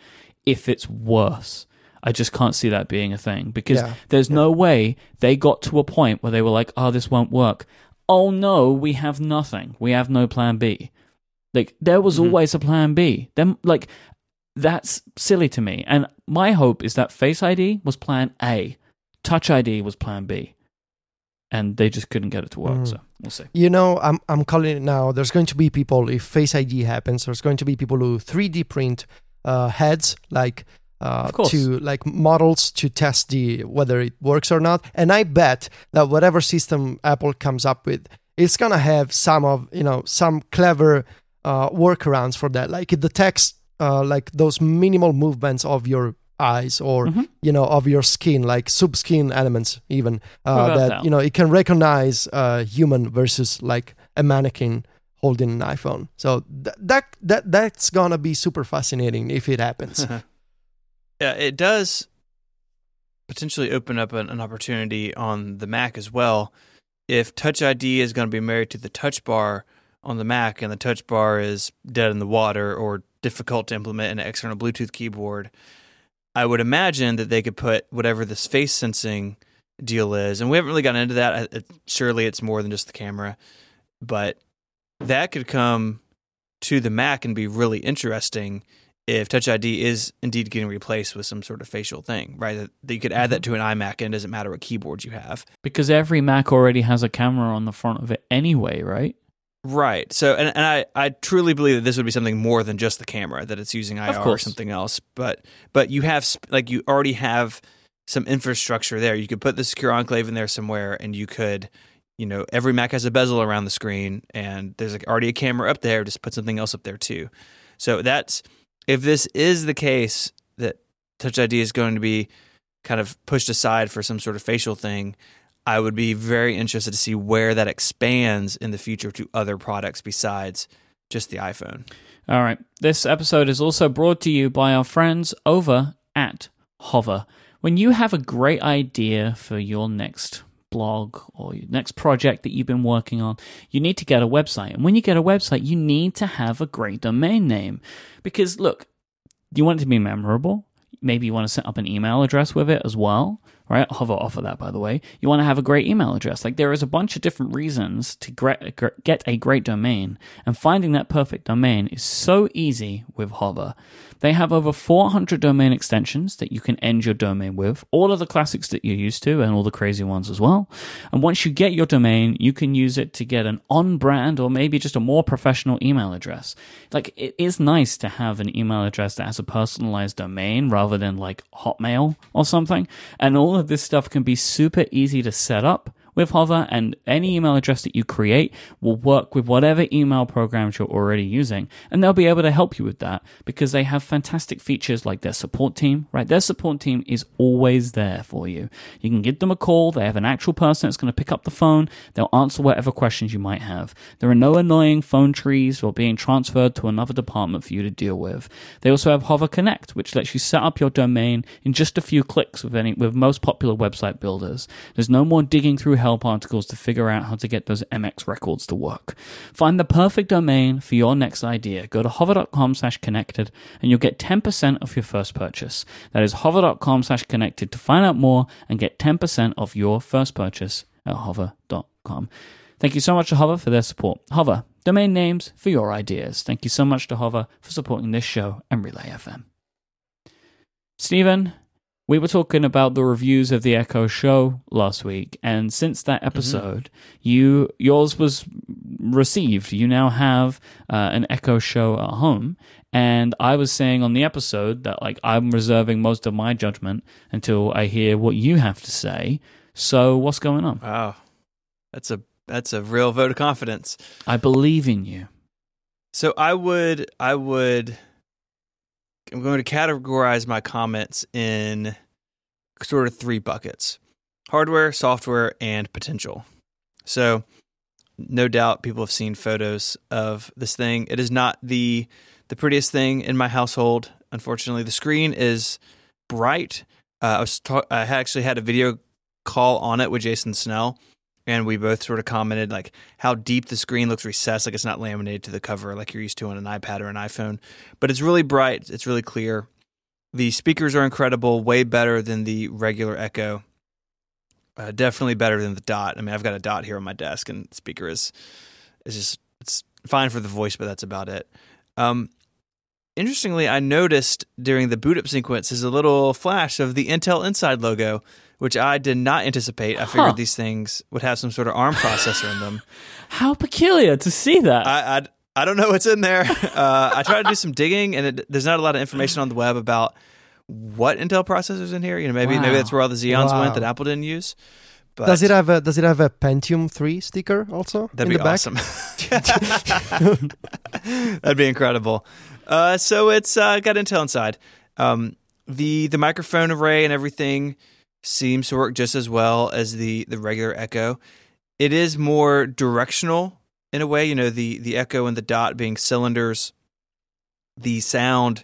if it's worse. I just can't see that being a thing because Yeah. there's no way they got to a point where they were like, oh, this won't work. Oh no, we have nothing. We have no plan B. Like, there was Mhm. always a plan B. Then, like, that's silly to me. And my hope is that Face ID was plan A, Touch ID was plan B. And they just couldn't get it to work. Mm. So we'll see. You know, I'm I'm calling it now. There's going to be people if Face ID happens. There's going to be people who 3D print uh, heads like uh, to like models to test the whether it works or not. And I bet that whatever system Apple comes up with, it's gonna have some of you know some clever uh, workarounds for that. Like it detects uh, like those minimal movements of your eyes or Mhm. you know of your skin like sub skin elements even uh, Without that you know it can recognize uh, human versus like a mannequin holding an iphone so th- that that that's gonna be super fascinating if it happens Yeah, it does potentially open up an, an opportunity on the Mac as well. If Touch ID is going to be married to the Touch Bar on the Mac, and the Touch Bar is dead in the water or difficult to implement in an external Bluetooth keyboard, I would imagine that they could put whatever this face sensing deal is, and we haven't really gotten into that. Surely it's more than just the camera, but that could come to the Mac and be really interesting if Touch ID is indeed getting replaced with some sort of facial thing, right? That, that you could add that mm-hmm. to an iMac and it doesn't matter what keyboard you have. Because every Mac already has a camera on the front of it anyway, right? Right. So, and, and I, I truly believe that this would be something more than just the camera, that it's using IR or something else. But, but you have, like, you already have some infrastructure there. You could put the secure enclave in there somewhere and you could, you know, every Mac has a bezel around the screen and there's like already a camera up there. Just put something else up there too. So that's, if this is the case that Touch ID is going to be kind of pushed aside for some sort of facial thing, I would be very interested to see where that expands in the future to other products besides just the iPhone. All right. This episode is also brought to you by our friends over at Hover. When you have a great idea for your next blog or your next project that you've been working on, you need to get a website. And when you get a website, you need to have a great domain name. Because look, you want it to be memorable. Maybe you want to set up an email address with it as well, right? Hover offer that, by the way. You want to have a great email address. Like there is a bunch of different reasons to get a great domain, and finding that perfect domain is so easy with Hover. They have over 400 domain extensions that you can end your domain with, all of the classics that you're used to, and all the crazy ones as well. And once you get your domain, you can use it to get an on brand or maybe just a more professional email address. Like, it is nice to have an email address that has a personalized domain rather than like Hotmail or something. And all of this stuff can be super easy to set up with Hover, and any email address that you create will work with whatever email programs you're already using, and they'll be able to help you with that because they have fantastic features like their support team, right? Their support team is always there for you. You can give them a call, they have an actual person that's going to pick up the phone, they'll answer whatever questions you might have. There are no annoying phone trees or being transferred to another department for you to deal with. They also have Hover Connect, which lets you set up your domain in just a few clicks with any with most popular website builders. There's no more digging through help articles to figure out how to get those MX records to work. Find the perfect domain for your next idea. Go to hover.com slash connected and you'll get 10% off your first purchase. That is hover.com slash connected to find out more and get 10% off your first purchase at hover.com. Thank you so much to Hover for their support. Hover, domain names for your ideas. Thank you so much to Hover for supporting this show and Relay FM. Stephen, we were talking about the reviews of the Echo show last week, and since that episode, you yours was received. You now have uh, an Echo show at home, and I was saying on the episode that like I'm reserving most of my judgment until I hear what you have to say. So what's going on? Wow. That's a that's a real vote of confidence. I believe in you. So I would I would I'm going to categorize my comments in sort of three buckets. Hardware, software, and potential. So no doubt people have seen photos of this thing. It is not the the prettiest thing in my household. Unfortunately, the screen is bright. Uh, I was ta- I actually had a video call on it with Jason Snell, and we both sort of commented like how deep the screen looks recessed, like it's not laminated to the cover like you're used to on an iPad or an iPhone. But it's really bright, it's really clear. The speakers are incredible, way better than the regular Echo. Uh, definitely better than the Dot. I mean, I've got a Dot here on my desk, and the speaker is is just it's fine for the voice, but that's about it. Um, interestingly, I noticed during the boot up sequence is a little flash of the Intel Inside logo, which I did not anticipate. I figured Huh. these things would have some sort of ARM processor in them. How peculiar to see that. I, I I don't know what's in there. Uh, I tried to do some digging, and it, there's not a lot of information on the web about what Intel processors in here. You know, maybe Wow. maybe that's where all the Xeons Wow. went that Apple didn't use. But Does it have a Does it have a Pentium three sticker also That'd in be the back? awesome. That'd be incredible. Uh, so it's uh, got Intel inside. Um, the the microphone array and everything seems to work just as well as the the regular Echo. It is more directional in a way. You know, the the Echo and the Dot being cylinders. The sound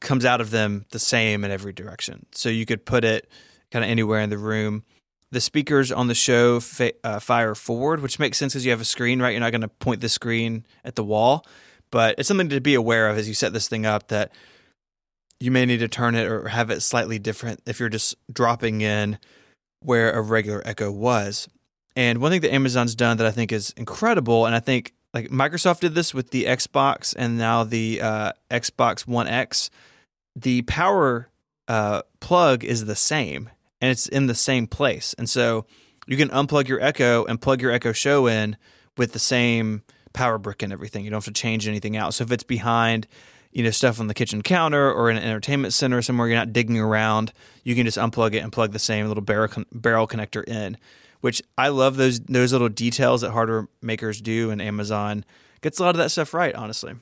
comes out of them the same in every direction. So you could put it kind of anywhere in the room. The speakers on the show fa- uh, fire forward, which makes sense because you have a screen, right? You're not going to point the screen at the wall, but it's something to be aware of as you set this thing up that you may need to turn it or have it slightly different if you're just dropping in where a regular Echo was. And one thing that Amazon's done that I think is incredible, and I think like Microsoft did this with the Xbox and now the uh, Xbox One X, the power uh, plug is the same and it's in the same place. And so you can unplug your Echo and plug your Echo Show in with the same power brick and everything. You don't have to change anything out. So if it's behind, you know, stuff on the kitchen counter or in an entertainment center somewhere you're not digging around, you can just unplug it and plug the same little barrel con- barrel connector in. Which I love those those little details that hardware makers do, and Amazon gets a lot of that stuff right. Honestly,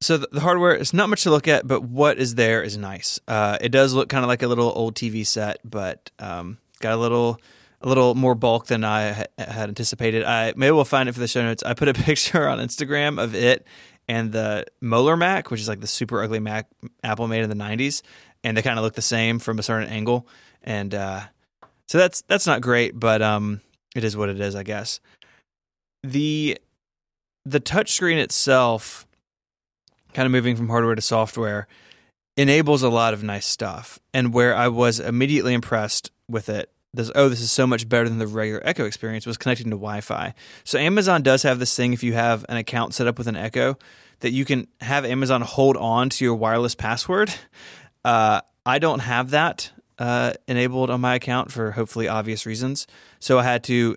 so the, the hardware it's not much to look at, but what is there is nice. Uh, it does look kind of like a little old TV set, but um, got a little a little more bulk than I had anticipated. I maybe we'll find it for the show notes. I put a picture on Instagram of it and the Molar Mac, which is like the super ugly Mac Apple made in the '90s, and they kind of look the same from a certain angle, and uh, so that's that's not great, but um, it is what it is, I guess. The the touchscreen itself kind of moving from hardware to software enables a lot of nice stuff. And where I was immediately impressed with it, this oh, this is so much better than the regular Echo experience was connecting to Wi-Fi. So Amazon does have this thing if you have an account set up with an Echo that you can have Amazon hold on to your wireless password. Uh, I don't have that uh, enabled on my account for hopefully obvious reasons. So I had to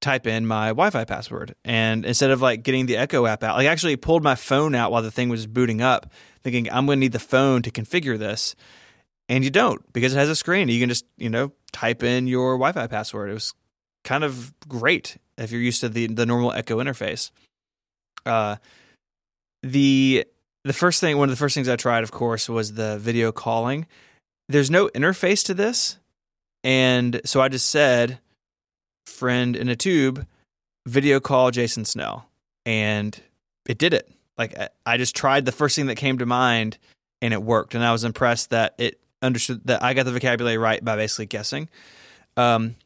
type in my Wi-Fi password, and instead of like getting the Echo app out, like I actually pulled my phone out while the thing was booting up, thinking I'm going to need the phone to configure this, and you don't because it has a screen. You can just you know type in your Wi-Fi password. It was kind of great if you're used to the the normal Echo interface. Uh, the the first thing, one of the first things I tried, of course, was the video calling. There's no interface to this, and so I just said friend in a tube video call Jason Snell and it did it. Like I- I just tried the first thing that came to mind and it worked and I was impressed that it understood that I got the vocabulary right by basically guessing. Um,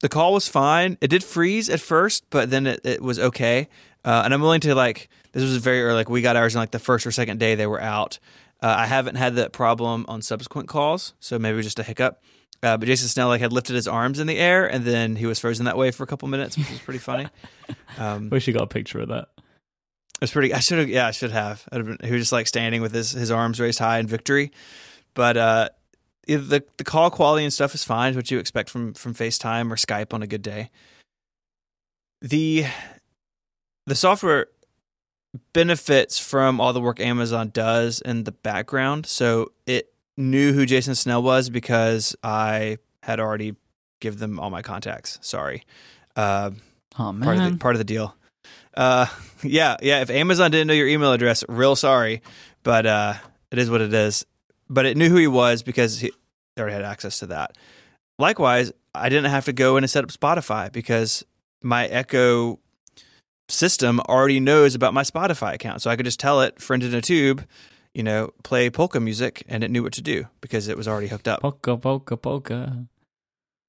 the call was fine. It did freeze at first, but then it, it was okay. Uh, and I'm willing to like this was very early. Like we got ours on like the first or second day they were out. Uh, I haven't had that problem on subsequent calls, so maybe it was just a hiccup. Uh, but Jason Snell like had lifted his arms in the air and then he was frozen that way for a couple minutes, which was pretty funny. Um, Wish you got a picture of that. it was pretty. I should have. Yeah, I should have. Have been, he was just like standing with his his arms raised high in victory. But uh, the the call quality and stuff is fine. It's what you expect from from FaceTime or Skype on a good day. The the software benefits from all the work Amazon does in the background. So it knew who Jason Snell was because I had already give them all my contacts. Sorry. Uh, Oh part of the part of the deal. Uh, yeah, yeah. If Amazon didn't know your email address, real sorry, but uh, it is what it is. But it knew who he was because he already had access to that. Likewise, I didn't have to go in and set up Spotify because my Echo system already knows about my Spotify account, so I could just tell it, friend in a tube, you know, play polka music, and it knew what to do because it was already hooked up. polka polka polka.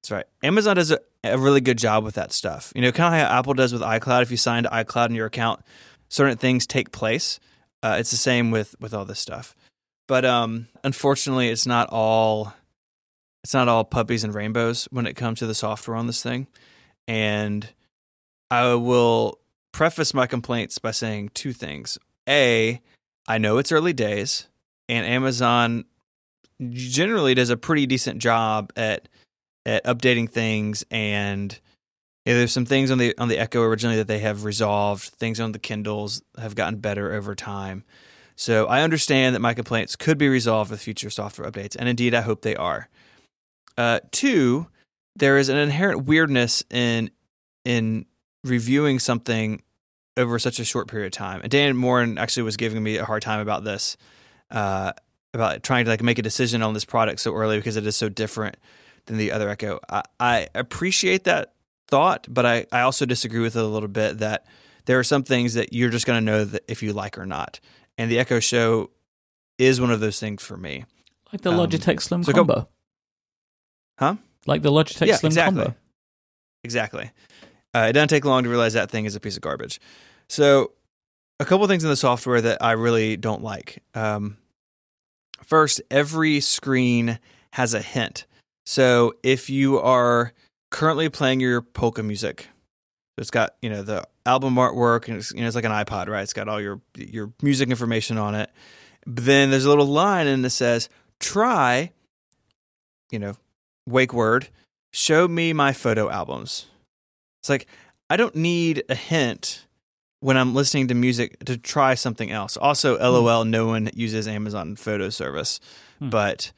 That's right. Amazon does a, a really good job with that stuff. You know, kind of how Apple does with iCloud. If you sign to iCloud in your account, certain things take place. Uh, it's the same with with all this stuff. But um, unfortunately, it's not all it's not all puppies and rainbows when it comes to the software on this thing. And I will preface my complaints by saying two things. A, I know it's early days, and Amazon generally does a pretty decent job at at updating things and yeah, there's some things on the on the Echo originally that they have resolved. Things on the Kindles have gotten better over time. So I understand that my complaints could be resolved with future software updates, and indeed I hope they are. Uh, two, there is an inherent weirdness in in reviewing something over such a short period of time. And Dan Moren actually was giving me a hard time about this, uh, about trying to like make a decision on this product so early because it is so different than the other Echo. I, I appreciate that thought, but I, I also disagree with it a little bit that there are some things that you're just going to know that if you like or not. And the Echo Show is one of those things for me. Like the Um, Logitech Slim so go- Combo. Huh? Like the Logitech Yeah, Slim exactly. Combo. Exactly. Uh, it doesn't take long to realize that thing is a piece of garbage. So, a couple things in the software that I really don't like. Um, first, every screen has a hint. So, if you are currently playing your polka music, it's got you know the album artwork and it's, you know it's like an iPod, right? It's got all your your music information on it. But then there's a little line and it says, "Try," you know, wake word, show me my photo albums. It's like I don't need a hint when I'm listening to music to try something else. Also, LOL, no one uses Amazon Photo Service, Hmm. but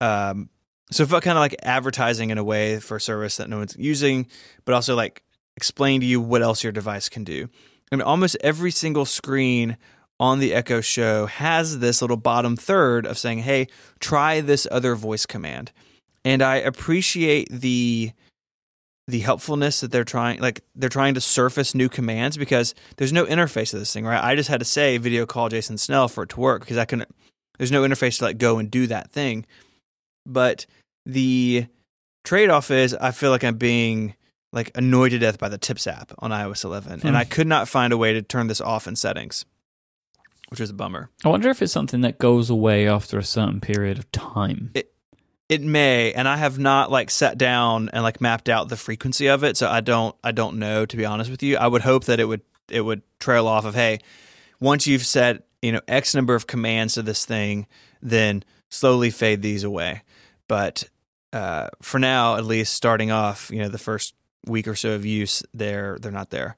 um, so it felt kind of like advertising in a way for a service that no one's using, but also like explain to you what else your device can do. And almost every single screen on the Echo Show has this little bottom third of saying, "Hey, try this other voice command." And I appreciate the the helpfulness that they're trying like they're trying to surface new commands because there's no interface to this thing, right? I just had to say video call Jason Snell for it to work because I can there's no interface to like go and do that thing. But the trade-off is I feel like I'm being like annoyed to death by the Tips app on iOS 11 Hmm. and I could not find a way to turn this off in settings, which is a bummer. I wonder if it's something that goes away after a certain period of time. It may, and I have not like sat down and like mapped out the frequency of it, so I don't I don't know to be honest with you. I would hope that it would it would trail off of hey, once you've set, you know, X number of commands to this thing, then slowly fade these away. But uh, for now, at least starting off, you know, the first week or so of use, they're they're not there,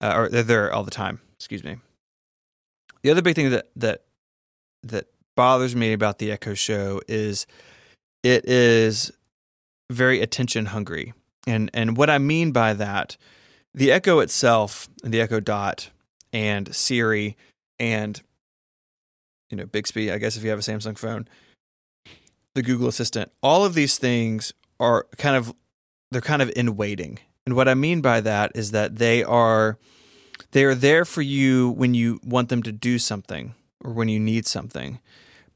uh, or they're there all the time. Excuse me. The other big thing that that that bothers me about the Echo Show is it is very attention hungry, and and what I mean by that, the Echo itself, and the Echo Dot, and Siri, and you know Bixby. I guess if you have a Samsung phone, the Google Assistant, all of these things are kind of they're kind of in waiting. And what I mean by that is that they are they are there for you when you want them to do something or when you need something,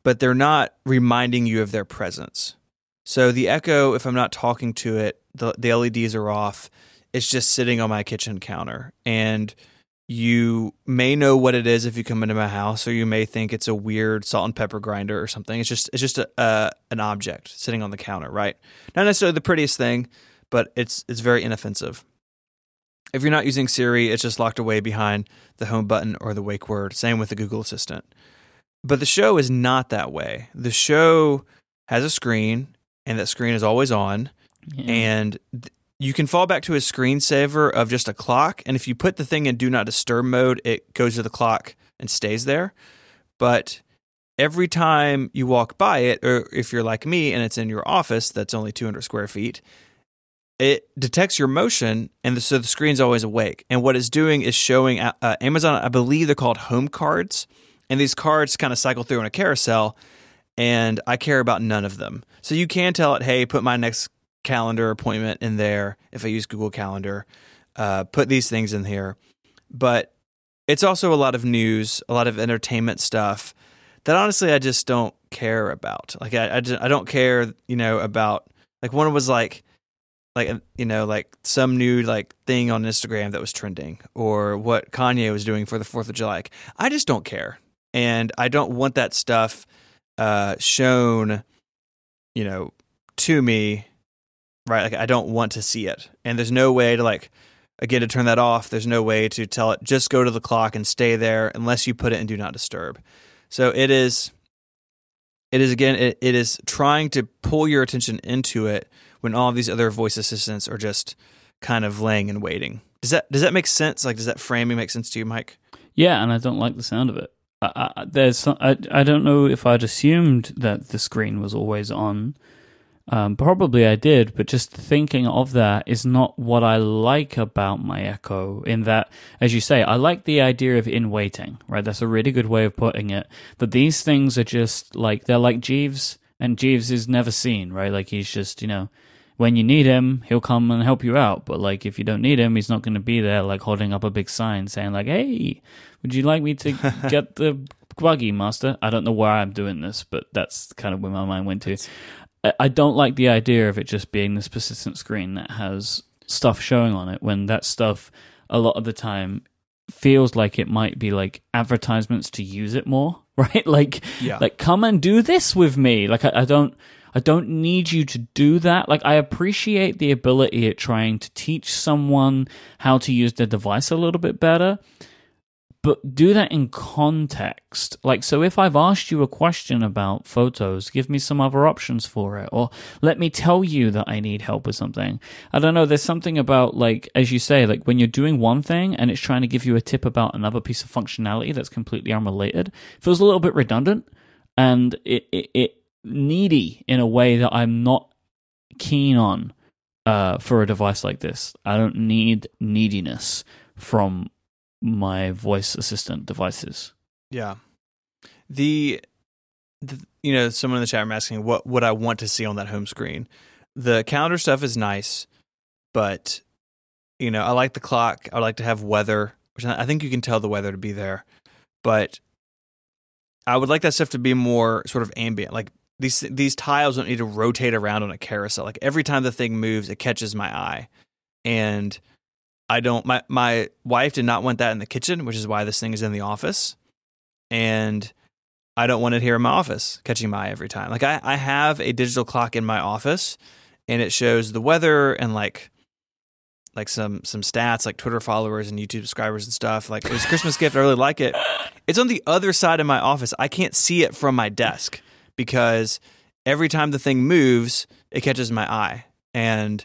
but they're not reminding you of their presence. So the Echo, if I'm not talking to it, the, the LEDs are off. It's just sitting on my kitchen counter. And you may know what it is if you come into my house, or you may think it's a weird salt and pepper grinder or something. It's just it's just a, an object sitting on the counter, right? Not necessarily the prettiest thing, but it's it's very inoffensive. If you're not using Siri, it's just locked away behind the home button or the wake word. Same with the Google Assistant. But the show is not that way. The show has a screen, and that screen is always on, Yeah. and th- you can fall back to a screensaver of just a clock. And if you put the thing in do not disturb mode, it goes to the clock and stays there. But every time you walk by it, or if you're like me and it's in your office that's only 200 square feet, it detects your motion, and so the screen's always awake. And what it's doing is showing uh, uh, Amazon, I believe they're called home cards, and these cards kind of cycle through in a carousel. And I care about none of them. So you can tell it, hey, put my next calendar appointment in there if I use Google Calendar. Uh, put these things in here. But it's also a lot of news, a lot of entertainment stuff that honestly I just don't care about. Like I, I, just, I don't care, you know, about like one was like like uh, you know like some new like thing on Instagram that was trending or what Kanye was doing for the 4th of July. Like, I just don't care. And I don't want that stuff uh shown you know to me right like I don't want to see it. And there's no way to like again to turn that off. There's no way to tell it just go to the clock and stay there unless you put it in do not disturb. So it is it is again it, it is trying to pull your attention into it when all these other voice assistants are just kind of laying and waiting. Does that does that make sense? Like, does that framing make sense to you, Mike? Yeah, and I don't like the sound of it. I, I, there's some, I I don't know if I'd assumed that the screen was always on. Um, probably I did, but just thinking of that is not what I like about my Echo. In that, as you say, I like the idea of in waiting. Right, that's a really good way of putting it. That these things are just like they're like Jeeves, and Jeeves is never seen. Right, like he's just you know when you need him, he'll come and help you out. But like if you don't need him, he's not going to be there like holding up a big sign saying like, "Hey, would you like me to get the buggy, master?" I don't know why I'm doing this, but that's kind of where my mind went to. I- I don't like the idea of it just being this persistent screen that has stuff showing on it when that stuff a lot of the time feels like it might be like advertisements to use it more, right? Like Yeah. like come and do this with me. Like I, I don't I don't need you to do that. Like I appreciate the ability at trying to teach someone how to use their device a little bit better. But do that in context. Like, so if I've asked you a question about photos, give me some other options for it. Or let me tell you that I need help with something. I don't know. There's something about, like, as you say, like when you're doing one thing and it's trying to give you a tip about another piece of functionality that's completely unrelated, it feels a little bit redundant and it, it, it needy in a way that I'm not keen on uh, for a device like this. I don't need neediness from my voice assistant devices. Yeah. The, the you know, someone in the chat room asking what would I want to see on that home screen. The calendar stuff is nice, but you know, I like the clock. I like to have weather, which I I think you can tell the weather to be there. But I would like that stuff to be more sort of ambient. Like these these tiles don't need to rotate around on a carousel. Like every time the thing moves, it catches my eye. And I don't my my wife did not want that in the kitchen, which is why this thing is in the office. And I don't want it here in my office, catching my eye every time. Like I, I have a digital clock in my office and it shows the weather and like like some some stats like Twitter followers and YouTube subscribers and stuff. Like it was a Christmas gift. I really like it. It's on the other side of my office. I can't see it from my desk because every time the thing moves, it catches my eye. And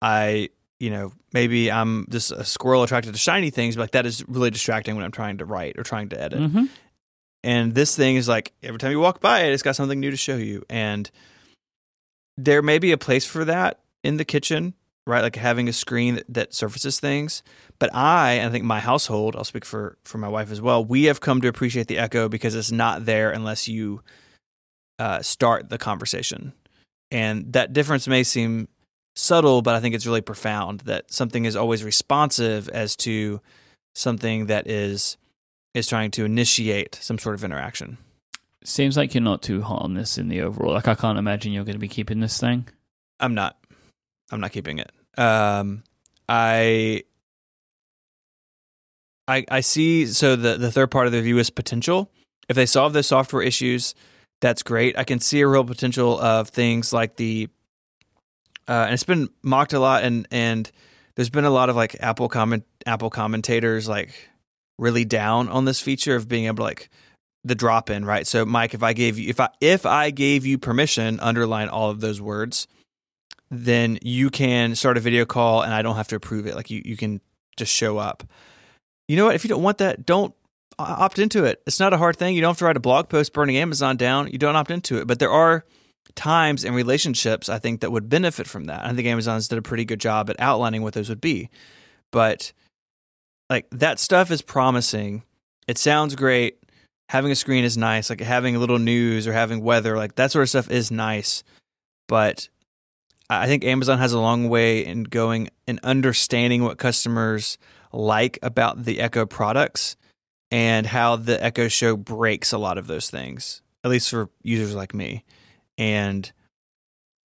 I, you know, maybe I'm just a squirrel attracted to shiny things, but like that is really distracting when I'm trying to write or trying to edit. Mm-hmm. And this thing is like every time you walk by it, it's got something new to show you. And there may be a place for that in the kitchen, right? Like having a screen that, that surfaces things. But I, and I think my household, I'll speak for for my wife as well. We have come to appreciate the Echo because it's not there unless you uh, start the conversation. And that difference may seem subtle, but I think it's really profound that something is always responsive as to something that is is trying to initiate some sort of interaction. Seems like you're not too hot on this in the overall. Like I can't imagine you're going to be keeping this thing. I'm not. I'm not keeping it. Um, I, I, I see. So the the third part of the review is potential. If they solve those software issues, that's great. I can see a real potential of things like the, uh, and it's been mocked a lot, and and there's been a lot of like Apple comment Apple commentators like really down on this feature of being able to like the drop in, right? So Mike, if I gave you if I if I gave you permission, underline all of those words, then you can start a video call and I don't have to approve it. Like you you can just show up. You know what? If you don't want that, don't opt into it. It's not a hard thing. You don't have to write a blog post burning Amazon down. You don't opt into it. But there are times and relationships I think that would benefit from that. I think Amazon's did a pretty good job at outlining what those would be. But like that stuff is promising. It sounds great. Having a screen is nice. Like having a little news or having weather, like that sort of stuff is nice. But I think Amazon has a long way in going in understanding what customers like about the Echo products and how the Echo Show breaks a lot of those things, at least for users like me. And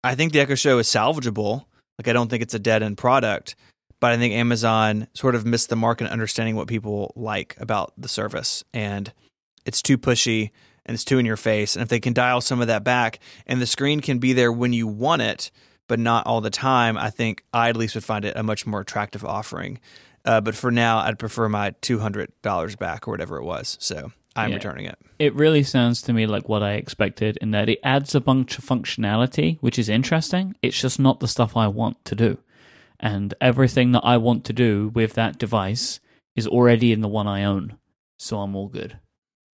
I think the Echo Show is salvageable, Like I don't think it's a dead end product, but I think Amazon sort of missed the mark in understanding what people like about the service, and it's too pushy and it's too in your face. And if they can dial some of that back, and the screen can be there when you want it, but not all the time, I think I at least would find it a much more attractive offering. Uh, but for now, I'd prefer my two hundred dollars back or whatever it was. So I'm Yeah. returning it. It really sounds to me like what I expected in that it adds a bunch of functionality, which is interesting. It's just not the stuff I want to do. And everything that I want to do with that device is already in the one I own. So I'm all good.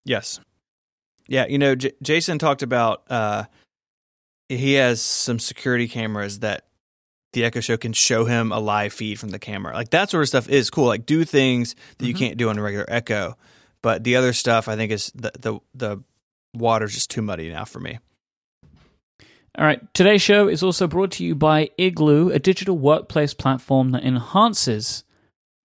Yes. Yeah, you know, J- Jason talked about uh, he has some security cameras that the Echo Show can show him a live feed from the camera. Like that sort of stuff is cool. Like do things that you Mhm. can't do on a regular Echo. But the other stuff, I think, is the the the water's just too muddy now for me. All right, today's show is also brought to you by Igloo, a digital workplace platform that enhances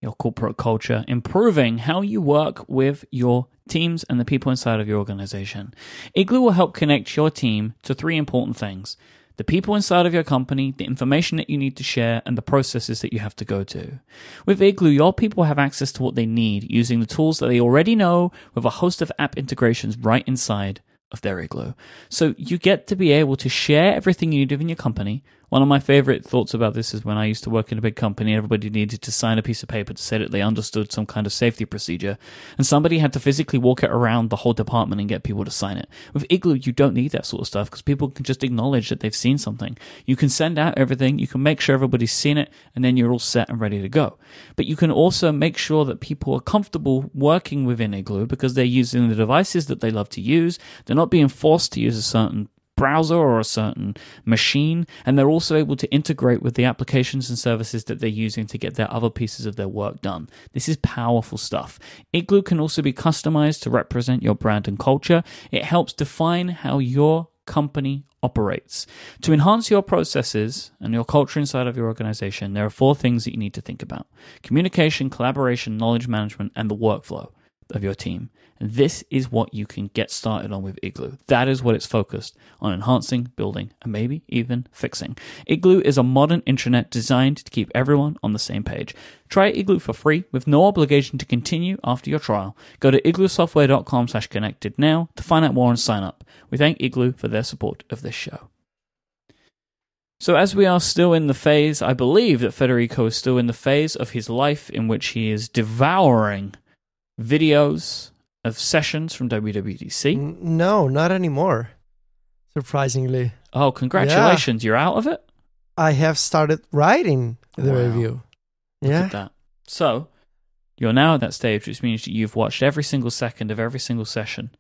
your corporate culture, improving how you work with your teams and the people inside of your organization. Igloo will help connect your team to three important things the people inside of your company, the information that you need to share, and the processes that you have to go to. With Igloo, your people have access to what they need using the tools that they already know with a host of app integrations right inside of their Igloo. So you get to be able to share everything you need within your company. One of my favorite thoughts about this is when I used to work in a big company, everybody needed to sign a piece of paper to say that they understood some kind of safety procedure, and somebody had to physically walk it around the whole department and get people to sign it. With Igloo, you don't need that sort of stuff because people can just acknowledge that they've seen something. You can send out everything, you can make sure everybody's seen it, and then you're all set and ready to go. But you can also make sure that people are comfortable working within Igloo because they're using the devices that they love to use. They're not being forced to use a certain browser or a certain machine, and they're also able to integrate with the applications and services that they're using to get their other pieces of their work done. This is powerful stuff. Igloo can also be customized to represent your brand and culture. It helps define how your company operates. To enhance your processes and your culture inside of your organization, there are four things that you need to think about communication, collaboration, knowledge management, and the workflow of your team. And this is what you can get started on with Igloo. That is what it's focused on enhancing, building, and maybe even fixing. Igloo is a modern intranet designed to keep everyone on the same page. Try Igloo for free with no obligation to continue after your trial. Go to igloosoftware.com slash connected now to find out more and sign up. We thank Igloo for their support of this show. So, as we are still in the phase, I believe that Federico is still in the phase of his life in which he is devouring videos of sessions from WWDC. No, not anymore. Surprisingly, Oh, congratulations, you're out of it? I have started writing the Wow. review. Look Yeah. at that. So, you're now at that stage, which means that you've watched every single second of every single session.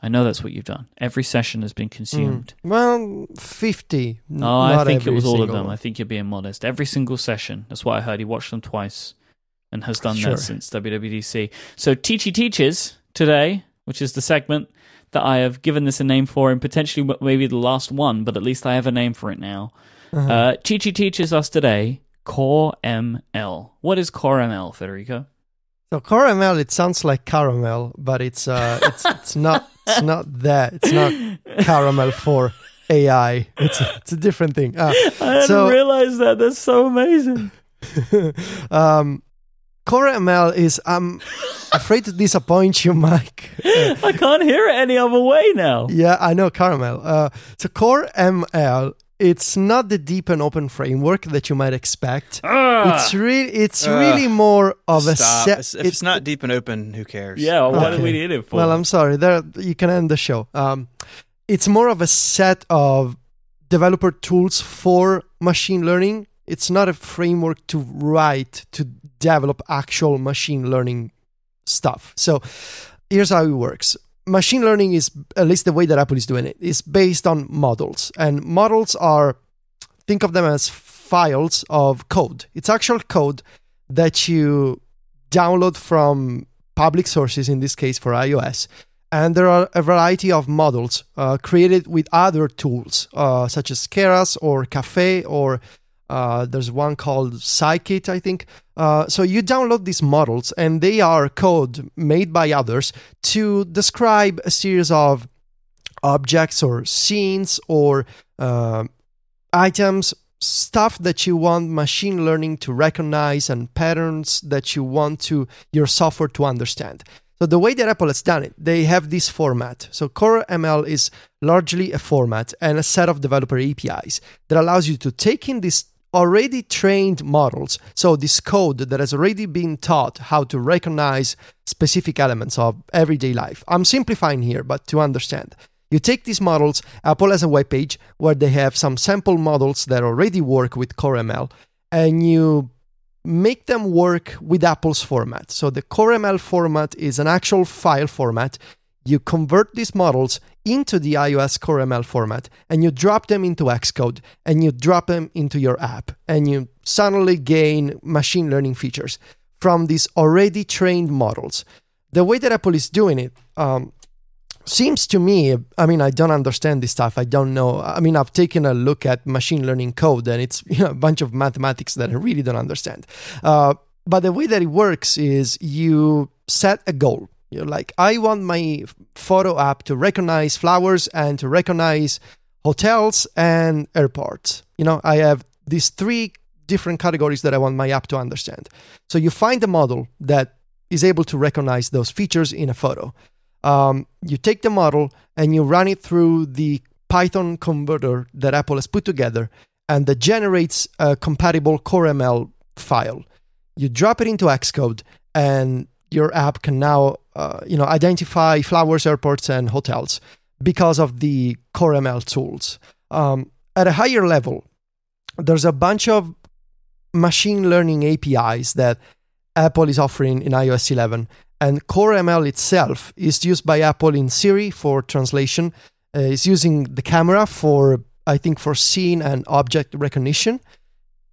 I know that's what you've done. Every session has been consumed. Mm. Well, 50. No, Oh, I think it was all of them. I think you're being modest. Every single session. That's what I heard. He watched them twice and has done Sure. that since WWDC. So Ticci Teaches today, which is the segment that I have given this a name for and potentially maybe the last one, but at least I have a name for it now. Uh-huh. Uh, Ticci teaches us today Core ML. What is Core ML, Federico? So caramel, it sounds like caramel, but it's uh, it's it's not it's not that. It's not caramel for AI. It's it's a different thing. Uh, I didn't So- realize that. That's so amazing. um, caramel is. I'm afraid to disappoint you, Mike. Uh, I can't hear it any other way now. yeah, I know caramel. Uh, so Core ML, it's not the deep and open framework that you might expect. Ah! It's really, it's Ugh. really more of a Stop. set. It's- if it's not deep and open, who cares? yeah, well, what did Okay. we need it for? Well, I'm sorry. There, you can end the show. Um, it's more of a set of developer tools for machine learning. It's not a framework to write to develop actual machine learning stuff. So, here's how it works. Machine learning is, at least the way that Apple is doing it, is based on models, and models are think of them as files of code. It's actual code that you download from public sources, in this case for iOS. And there are a variety of models uh, created with other tools, uh, such as Keras or Caffe, or uh, there's one called Scikit, I think. Uh, so you download these models, and they are code made by others to describe a series of objects or scenes or uh, items stuff that you want machine learning to recognize and patterns that you want to your software to understand. So the way that Apple has done it, they have this format. So Core ML is largely a format and a set of developer APIs that allows you to take in these already trained models. So this code that has already been taught how to recognize specific elements of everyday life. I'm simplifying here, but to understand. You take these models, Apple has a web page where they have some sample models that already work with Core ML, and you make them work with Apple's format. So the Core ML format is an actual file format. You convert these models into the iOS Core ML format and you drop them into Xcode and you drop them into your app and you suddenly gain machine learning features from these already trained models. The way that Apple is doing it, um, seems to me i mean i don't understand this stuff. I don't know. I mean i've taken a look at machine learning code and it's you know, a bunch of mathematics that i really don't understand. Uh, but the way that it works is you set a goal you're like i want my photo app to recognize flowers and to recognize hotels and airports. You know i have these three different categories that i want my app to understand. So you find a model that is able to recognize those features in a photo. Um, you take the model and you run it through the Python converter that Apple has put together, and that generates a compatible Core ML file. You drop it into Xcode, and your app can now, uh, you know, identify flowers, airports, and hotels because of the Core ML tools. Um, at a higher level, there's a bunch of machine learning APIs that Apple is offering in iOS 11 and Core ML itself is used by Apple in Siri for translation. Uh, it's using the camera for, I think, for scene and object recognition.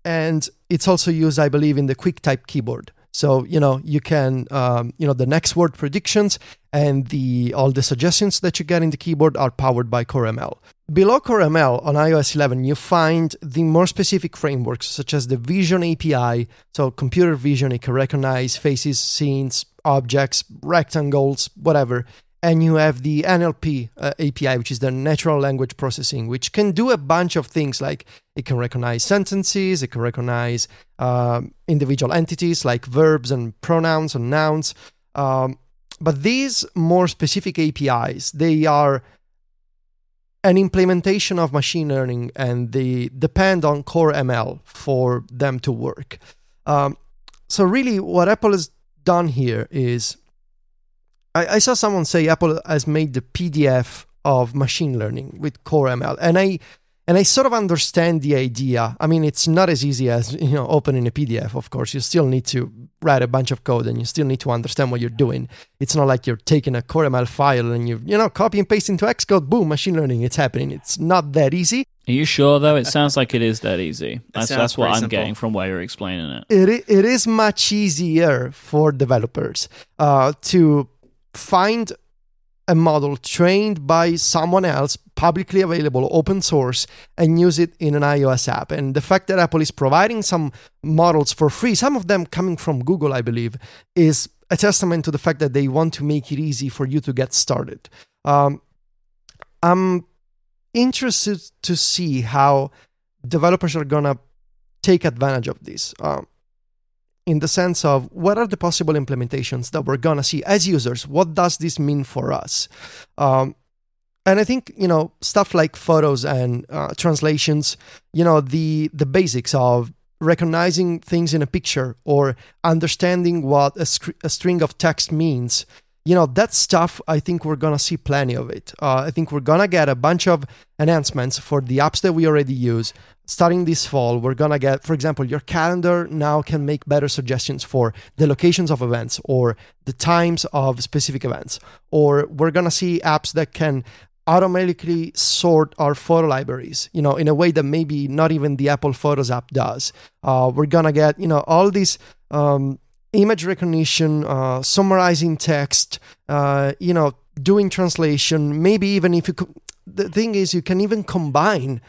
And it's also used, I believe, in the QuickType keyboard. So you know you can um, you know the next word predictions and the all the suggestions that you get in the keyboard are powered by Core ML. Below Core ML on iOS 11, you find the more specific frameworks such as the Vision API. So computer vision, it can recognize faces, scenes, objects, rectangles, whatever. And you have the NLP uh, API, which is the natural language processing, which can do a bunch of things like it can recognize sentences, it can recognize um, individual entities like verbs and pronouns and nouns. Um, but these more specific APIs, they are an implementation of machine learning and they depend on core ML for them to work. Um, so really, what Apple has done here is I, I, saw someone say Apple has made the PDF of machine learning with Core ML, and I and I sort of understand the idea. I mean, it's not as easy as you know opening a PDF. Of course, you still need to write a bunch of code, and you still need to understand what you're doing. It's not like you're taking a Core ML file and you you know copy and paste into Xcode. Boom, machine learning. It's happening. It's not that easy. Are you sure though? It sounds like it is that easy. That's, that's what I'm simple. getting from where you're explaining it. It it is much easier for developers uh, to find a model trained by someone else, publicly available, open source, and use it in an iOS app. And the fact that Apple is providing some models for free, some of them coming from Google, I believe, is a testament to the fact that they want to make it easy for you to get started. Um, I'm interested to see how developers are gonna take advantage of this. Um, in the sense of what are the possible implementations that we're gonna see as users? What does this mean for us? Um, and I think you know stuff like photos and uh, translations. You know the the basics of recognizing things in a picture or understanding what a, a string of text means you know that stuff i think we're gonna see plenty of it uh, i think we're gonna get a bunch of enhancements for the apps that we already use starting this fall we're gonna get for example your calendar now can make better suggestions for the locations of events or the times of specific events or we're gonna see apps that can automatically sort our photo libraries you know in a way that maybe not even the apple photos app does uh, we're gonna get you know all these um, image recognition, uh, summarizing text, uh, you know, doing translation. Maybe even if you, co- the thing is, you can even combine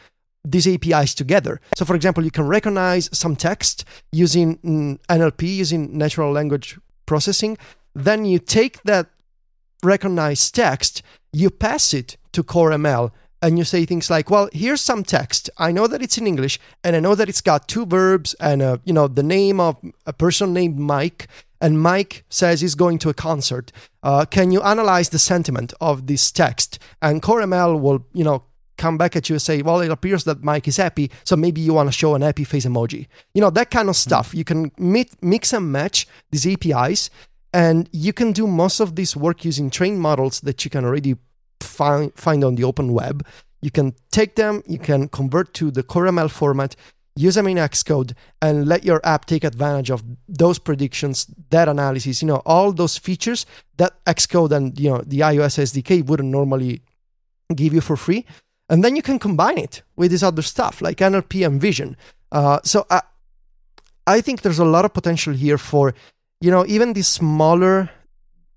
these APIs together. So, for example, you can recognize some text using mm, NLP, using natural language processing. Then you take that recognized text, you pass it to Core ML, and you say things like, "Well, here's some text. I know that it's in English, and I know that it's got two verbs and uh, you know the name of a person named Mike." And Mike says he's going to a concert. Uh, can you analyze the sentiment of this text? And CoreML will, you know, come back at you and say, well, it appears that Mike is happy, so maybe you want to show an happy face emoji. You know, that kind of stuff. You can mix and match these APIs, and you can do most of this work using trained models that you can already find, find on the open web. You can take them, you can convert to the core ML format, use them in Xcode, and let your app take advantage of those predictions, that analysis, you know, all those features that Xcode and you know the iOS SDK wouldn't normally give you for free. And then you can combine it with this other stuff like NLP and vision. Uh, so I, I think there's a lot of potential here for, you know, even these smaller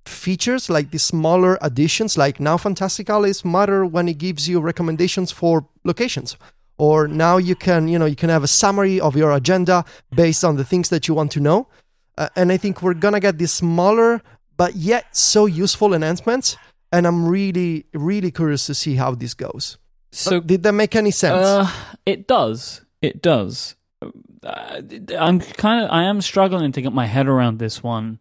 features like the smaller additions like now fantastical is matter when it gives you recommendations for locations. Or now you can you know you can have a summary of your agenda based on the things that you want to know. Uh, and i think we're gonna get these smaller but yet so useful enhancements. And i'm really really curious to see how this goes so did that make any sense uh, it does it does uh, i'm kind of i am struggling to get my head around this one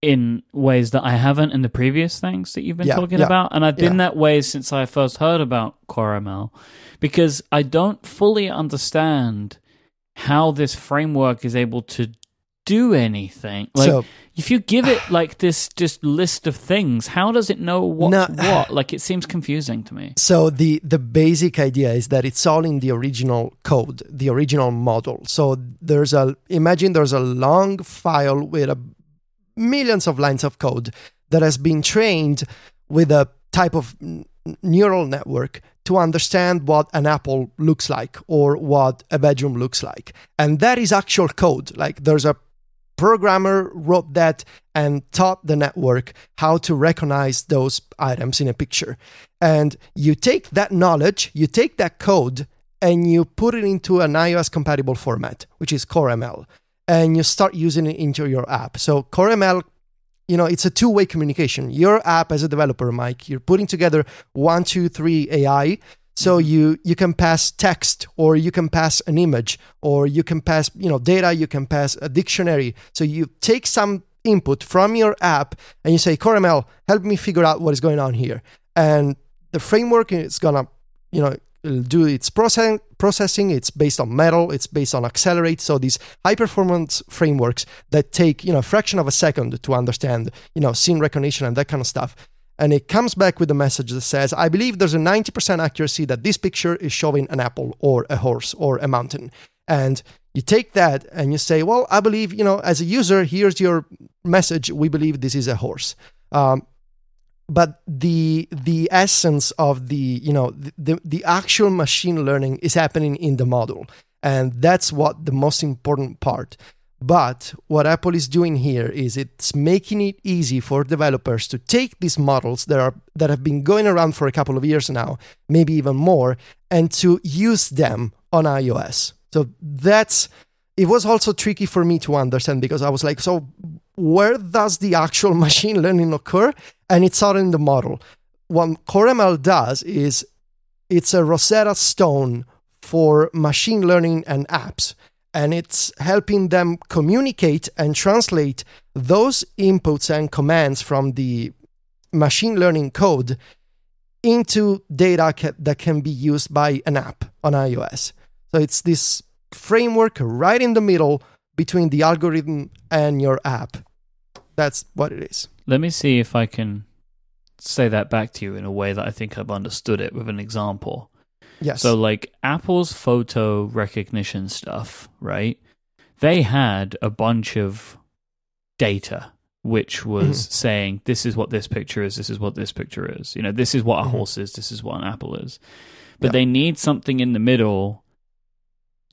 in ways that I haven't in the previous things that you've been yeah, talking yeah, about. And I've been yeah. that way since I first heard about CoreML because I don't fully understand how this framework is able to do anything. Like so, if you give it like this just list of things, how does it know what's no, what? Like it seems confusing to me. So the the basic idea is that it's all in the original code, the original model. So there's a imagine there's a long file with a millions of lines of code that has been trained with a type of neural network to understand what an apple looks like or what a bedroom looks like. And that is actual code. Like there's a programmer wrote that and taught the network how to recognize those items in a picture. And you take that knowledge, you take that code, and you put it into an iOS compatible format, which is CoreML and you start using it into your app. So CoreML, you know, it's a two-way communication. Your app as a developer, Mike, you're putting together one, two, three AI. So you you can pass text or you can pass an image or you can pass, you know, data, you can pass a dictionary. So you take some input from your app and you say, CoreML, help me figure out what is going on here. And the framework is gonna, you know, do its process, processing. It's based on metal. It's based on accelerate. So these high performance frameworks that take you know a fraction of a second to understand you know scene recognition and that kind of stuff. And it comes back with a message that says, "I believe there's a 90% accuracy that this picture is showing an apple or a horse or a mountain." And you take that and you say, "Well, I believe you know as a user, here's your message. We believe this is a horse." Um, but the the essence of the you know the, the actual machine learning is happening in the model and that's what the most important part but what apple is doing here is it's making it easy for developers to take these models that are that have been going around for a couple of years now maybe even more and to use them on ios so that's it was also tricky for me to understand because i was like so where does the actual machine learning occur? And it's all in the model. What CoreML does is it's a Rosetta Stone for machine learning and apps. And it's helping them communicate and translate those inputs and commands from the machine learning code into data ca- that can be used by an app on iOS. So it's this framework right in the middle between the algorithm and your app that's what it is. Let me see if I can say that back to you in a way that I think I've understood it with an example. Yes. So, like Apple's photo recognition stuff, right? They had a bunch of data which was mm-hmm. saying this is what this picture is, this is what this picture is. You know, this is what a mm-hmm. horse is, this is what an apple is. But they need something in the middle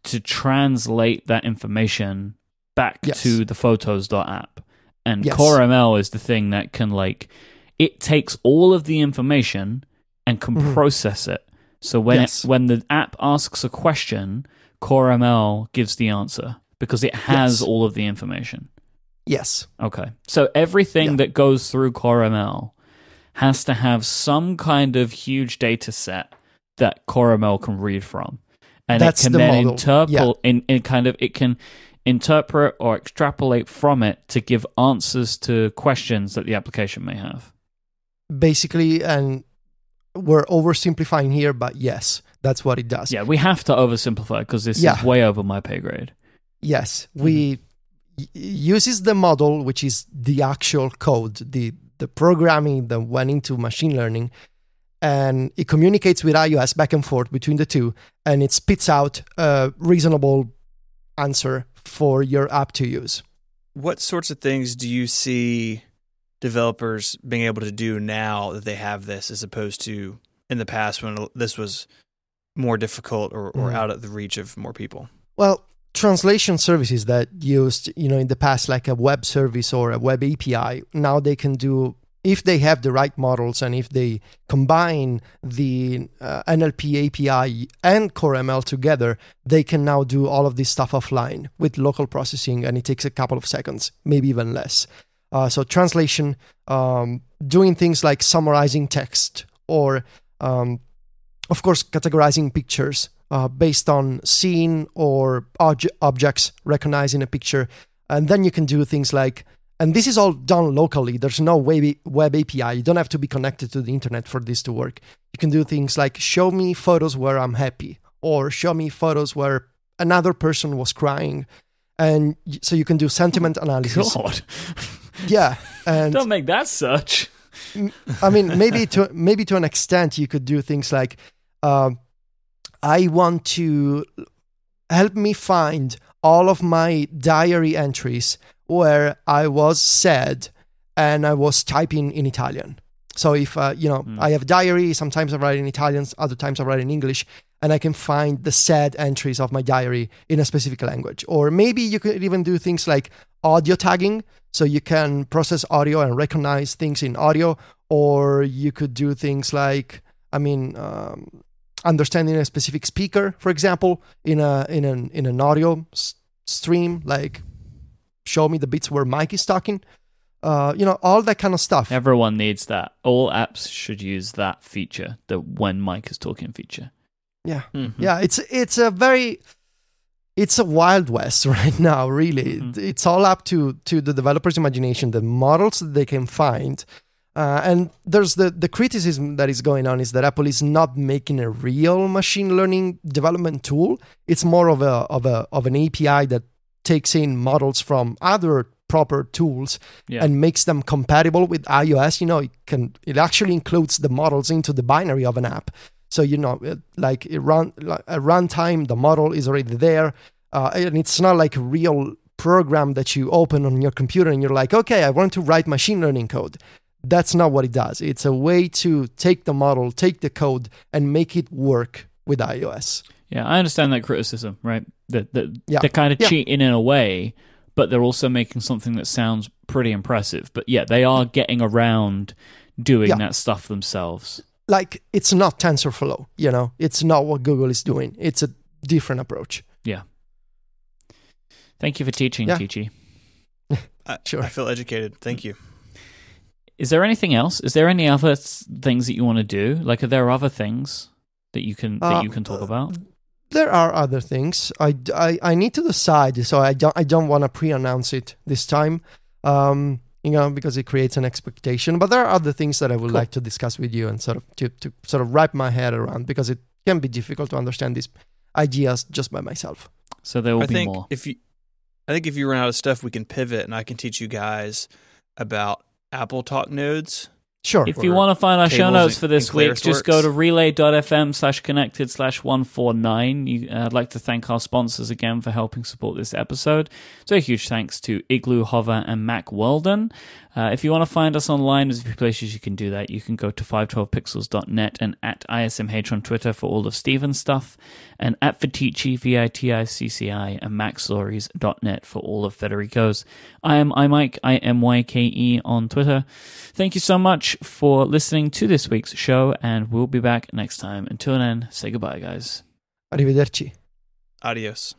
to translate that information back yes. to the photos.app. And yes. CoreML is the thing that can like it takes all of the information and can mm-hmm. process it. So when yes. it, when the app asks a question, CoreML gives the answer because it has yes. all of the information. Yes. Okay. So everything yeah. that goes through CoreML has to have some kind of huge data set that CoreML can read from, and That's it can the then model. interpret Yeah. in, in kind of it can interpret or extrapolate from it to give answers to questions that the application may have. basically, and we're oversimplifying here, but yes, that's what it does. Yeah, we have to oversimplify because this Yeah. is way over my pay grade. Yes, we mm-hmm. y- uses the model, which is the actual code, the the programming that went into machine learning, and it communicates with iOS back and forth between the two, and it spits out a reasonable answer for your app to use. What sorts of things do you see developers being able to do now that they have this as opposed to in the past when this was more difficult or, or Mm. out of the reach of more people? Well, translation services that used, you know, in the past like a web service or a web API, now they can do if they have the right models and if they combine the uh, NLP API and Core ML together, they can now do all of this stuff offline with local processing, and it takes a couple of seconds, maybe even less. Uh, so translation, um, doing things like summarizing text or, um, of course, categorizing pictures uh, based on scene or obje- objects recognized in a picture. And then you can do things like, and this is all done locally. There's no web, web API. You don't have to be connected to the internet for this to work. You can do things like show me photos where I'm happy, or show me photos where another person was crying. And so you can do sentiment analysis. God, Yeah. And don't make that search. I mean, maybe to maybe to an extent, you could do things like, um, I want to help me find all of my diary entries where I was sad and I was typing in Italian. So if uh, you know, Hmm. I have diary. Sometimes I write in Italian, other times I write in English, and I can find the sad entries of my diary in a specific language. Or maybe you could even do things like audio tagging, so you can process audio and recognize things in audio. Or you could do things like, I mean, um, understanding a specific speaker, for example, in a in an in an audio s- stream, like show me the bits where Mike is talking. Uh, you know, all that kind of stuff. Everyone needs that. All apps should use that feature, the when Mike is talking feature. Yeah. Mhm. Yeah, it's it's a very it's a wild west right now. Really, Mhm. it's all up to to the developers' imagination, the models that they can find. Uh, and there's the the criticism that is going on is that Apple is not making a real machine learning development tool. It's more of a of a of an API that takes in models from other proper tools Yeah. and makes them compatible with iOS. You know, it can it actually includes the models into the binary of an app. So you know, like it run like at runtime, the model is already there, uh, and it's not like a real program that you open on your computer and you're like, okay, I want to write machine learning code. That's not what it does. It's a way to take the model, take the code, and make it work with iOS. Yeah, I understand that criticism, right? That that Yeah. they're kind of Yeah. cheating in a way, but they're also making something that sounds pretty impressive. But yeah, they are getting around doing Yeah. that stuff themselves. Like it's not TensorFlow, you know, it's not what Google is doing. It's a different approach. Yeah. Thank you for teaching, Yeah. Ticci. I, Sure. I feel educated. Thank you. Is there anything else? Is there any other things that you want to do? Like, are there other things that you can that Uh, you can talk about? There are other things. I, I, I need to decide, so I don't I don't want to pre-announce it this time, um, you know, because it creates an expectation. But there are other things that I would Cool. like to discuss with you and sort of to, to sort of wrap my head around because it can be difficult to understand these ideas just by myself. So there will I be think more. if you, I think if you run out of stuff, we can pivot, and I can teach you guys about AppleTalk nodes. Sure. If you want to find our show notes for this week, just go to relay.fm slash connected slash 149. Uh, I'd like to thank our sponsors again for helping support this episode. So a huge thanks to Igloo, Hover, and Mack Weldon. Uh, if you want to find us online, there's a few places you can do that. You can go to 512pixels.net and at ISMH on Twitter for all of Stephen's stuff, and at Viticci, V-I-T-I-C-C-I, and MacStories.net for all of Federico's. I am iMyke, I-M-Y-K-E on Twitter. Thank you so much for listening to this week's show, and we'll be back next time. Until then, say goodbye, guys. Arrivederci. Adios.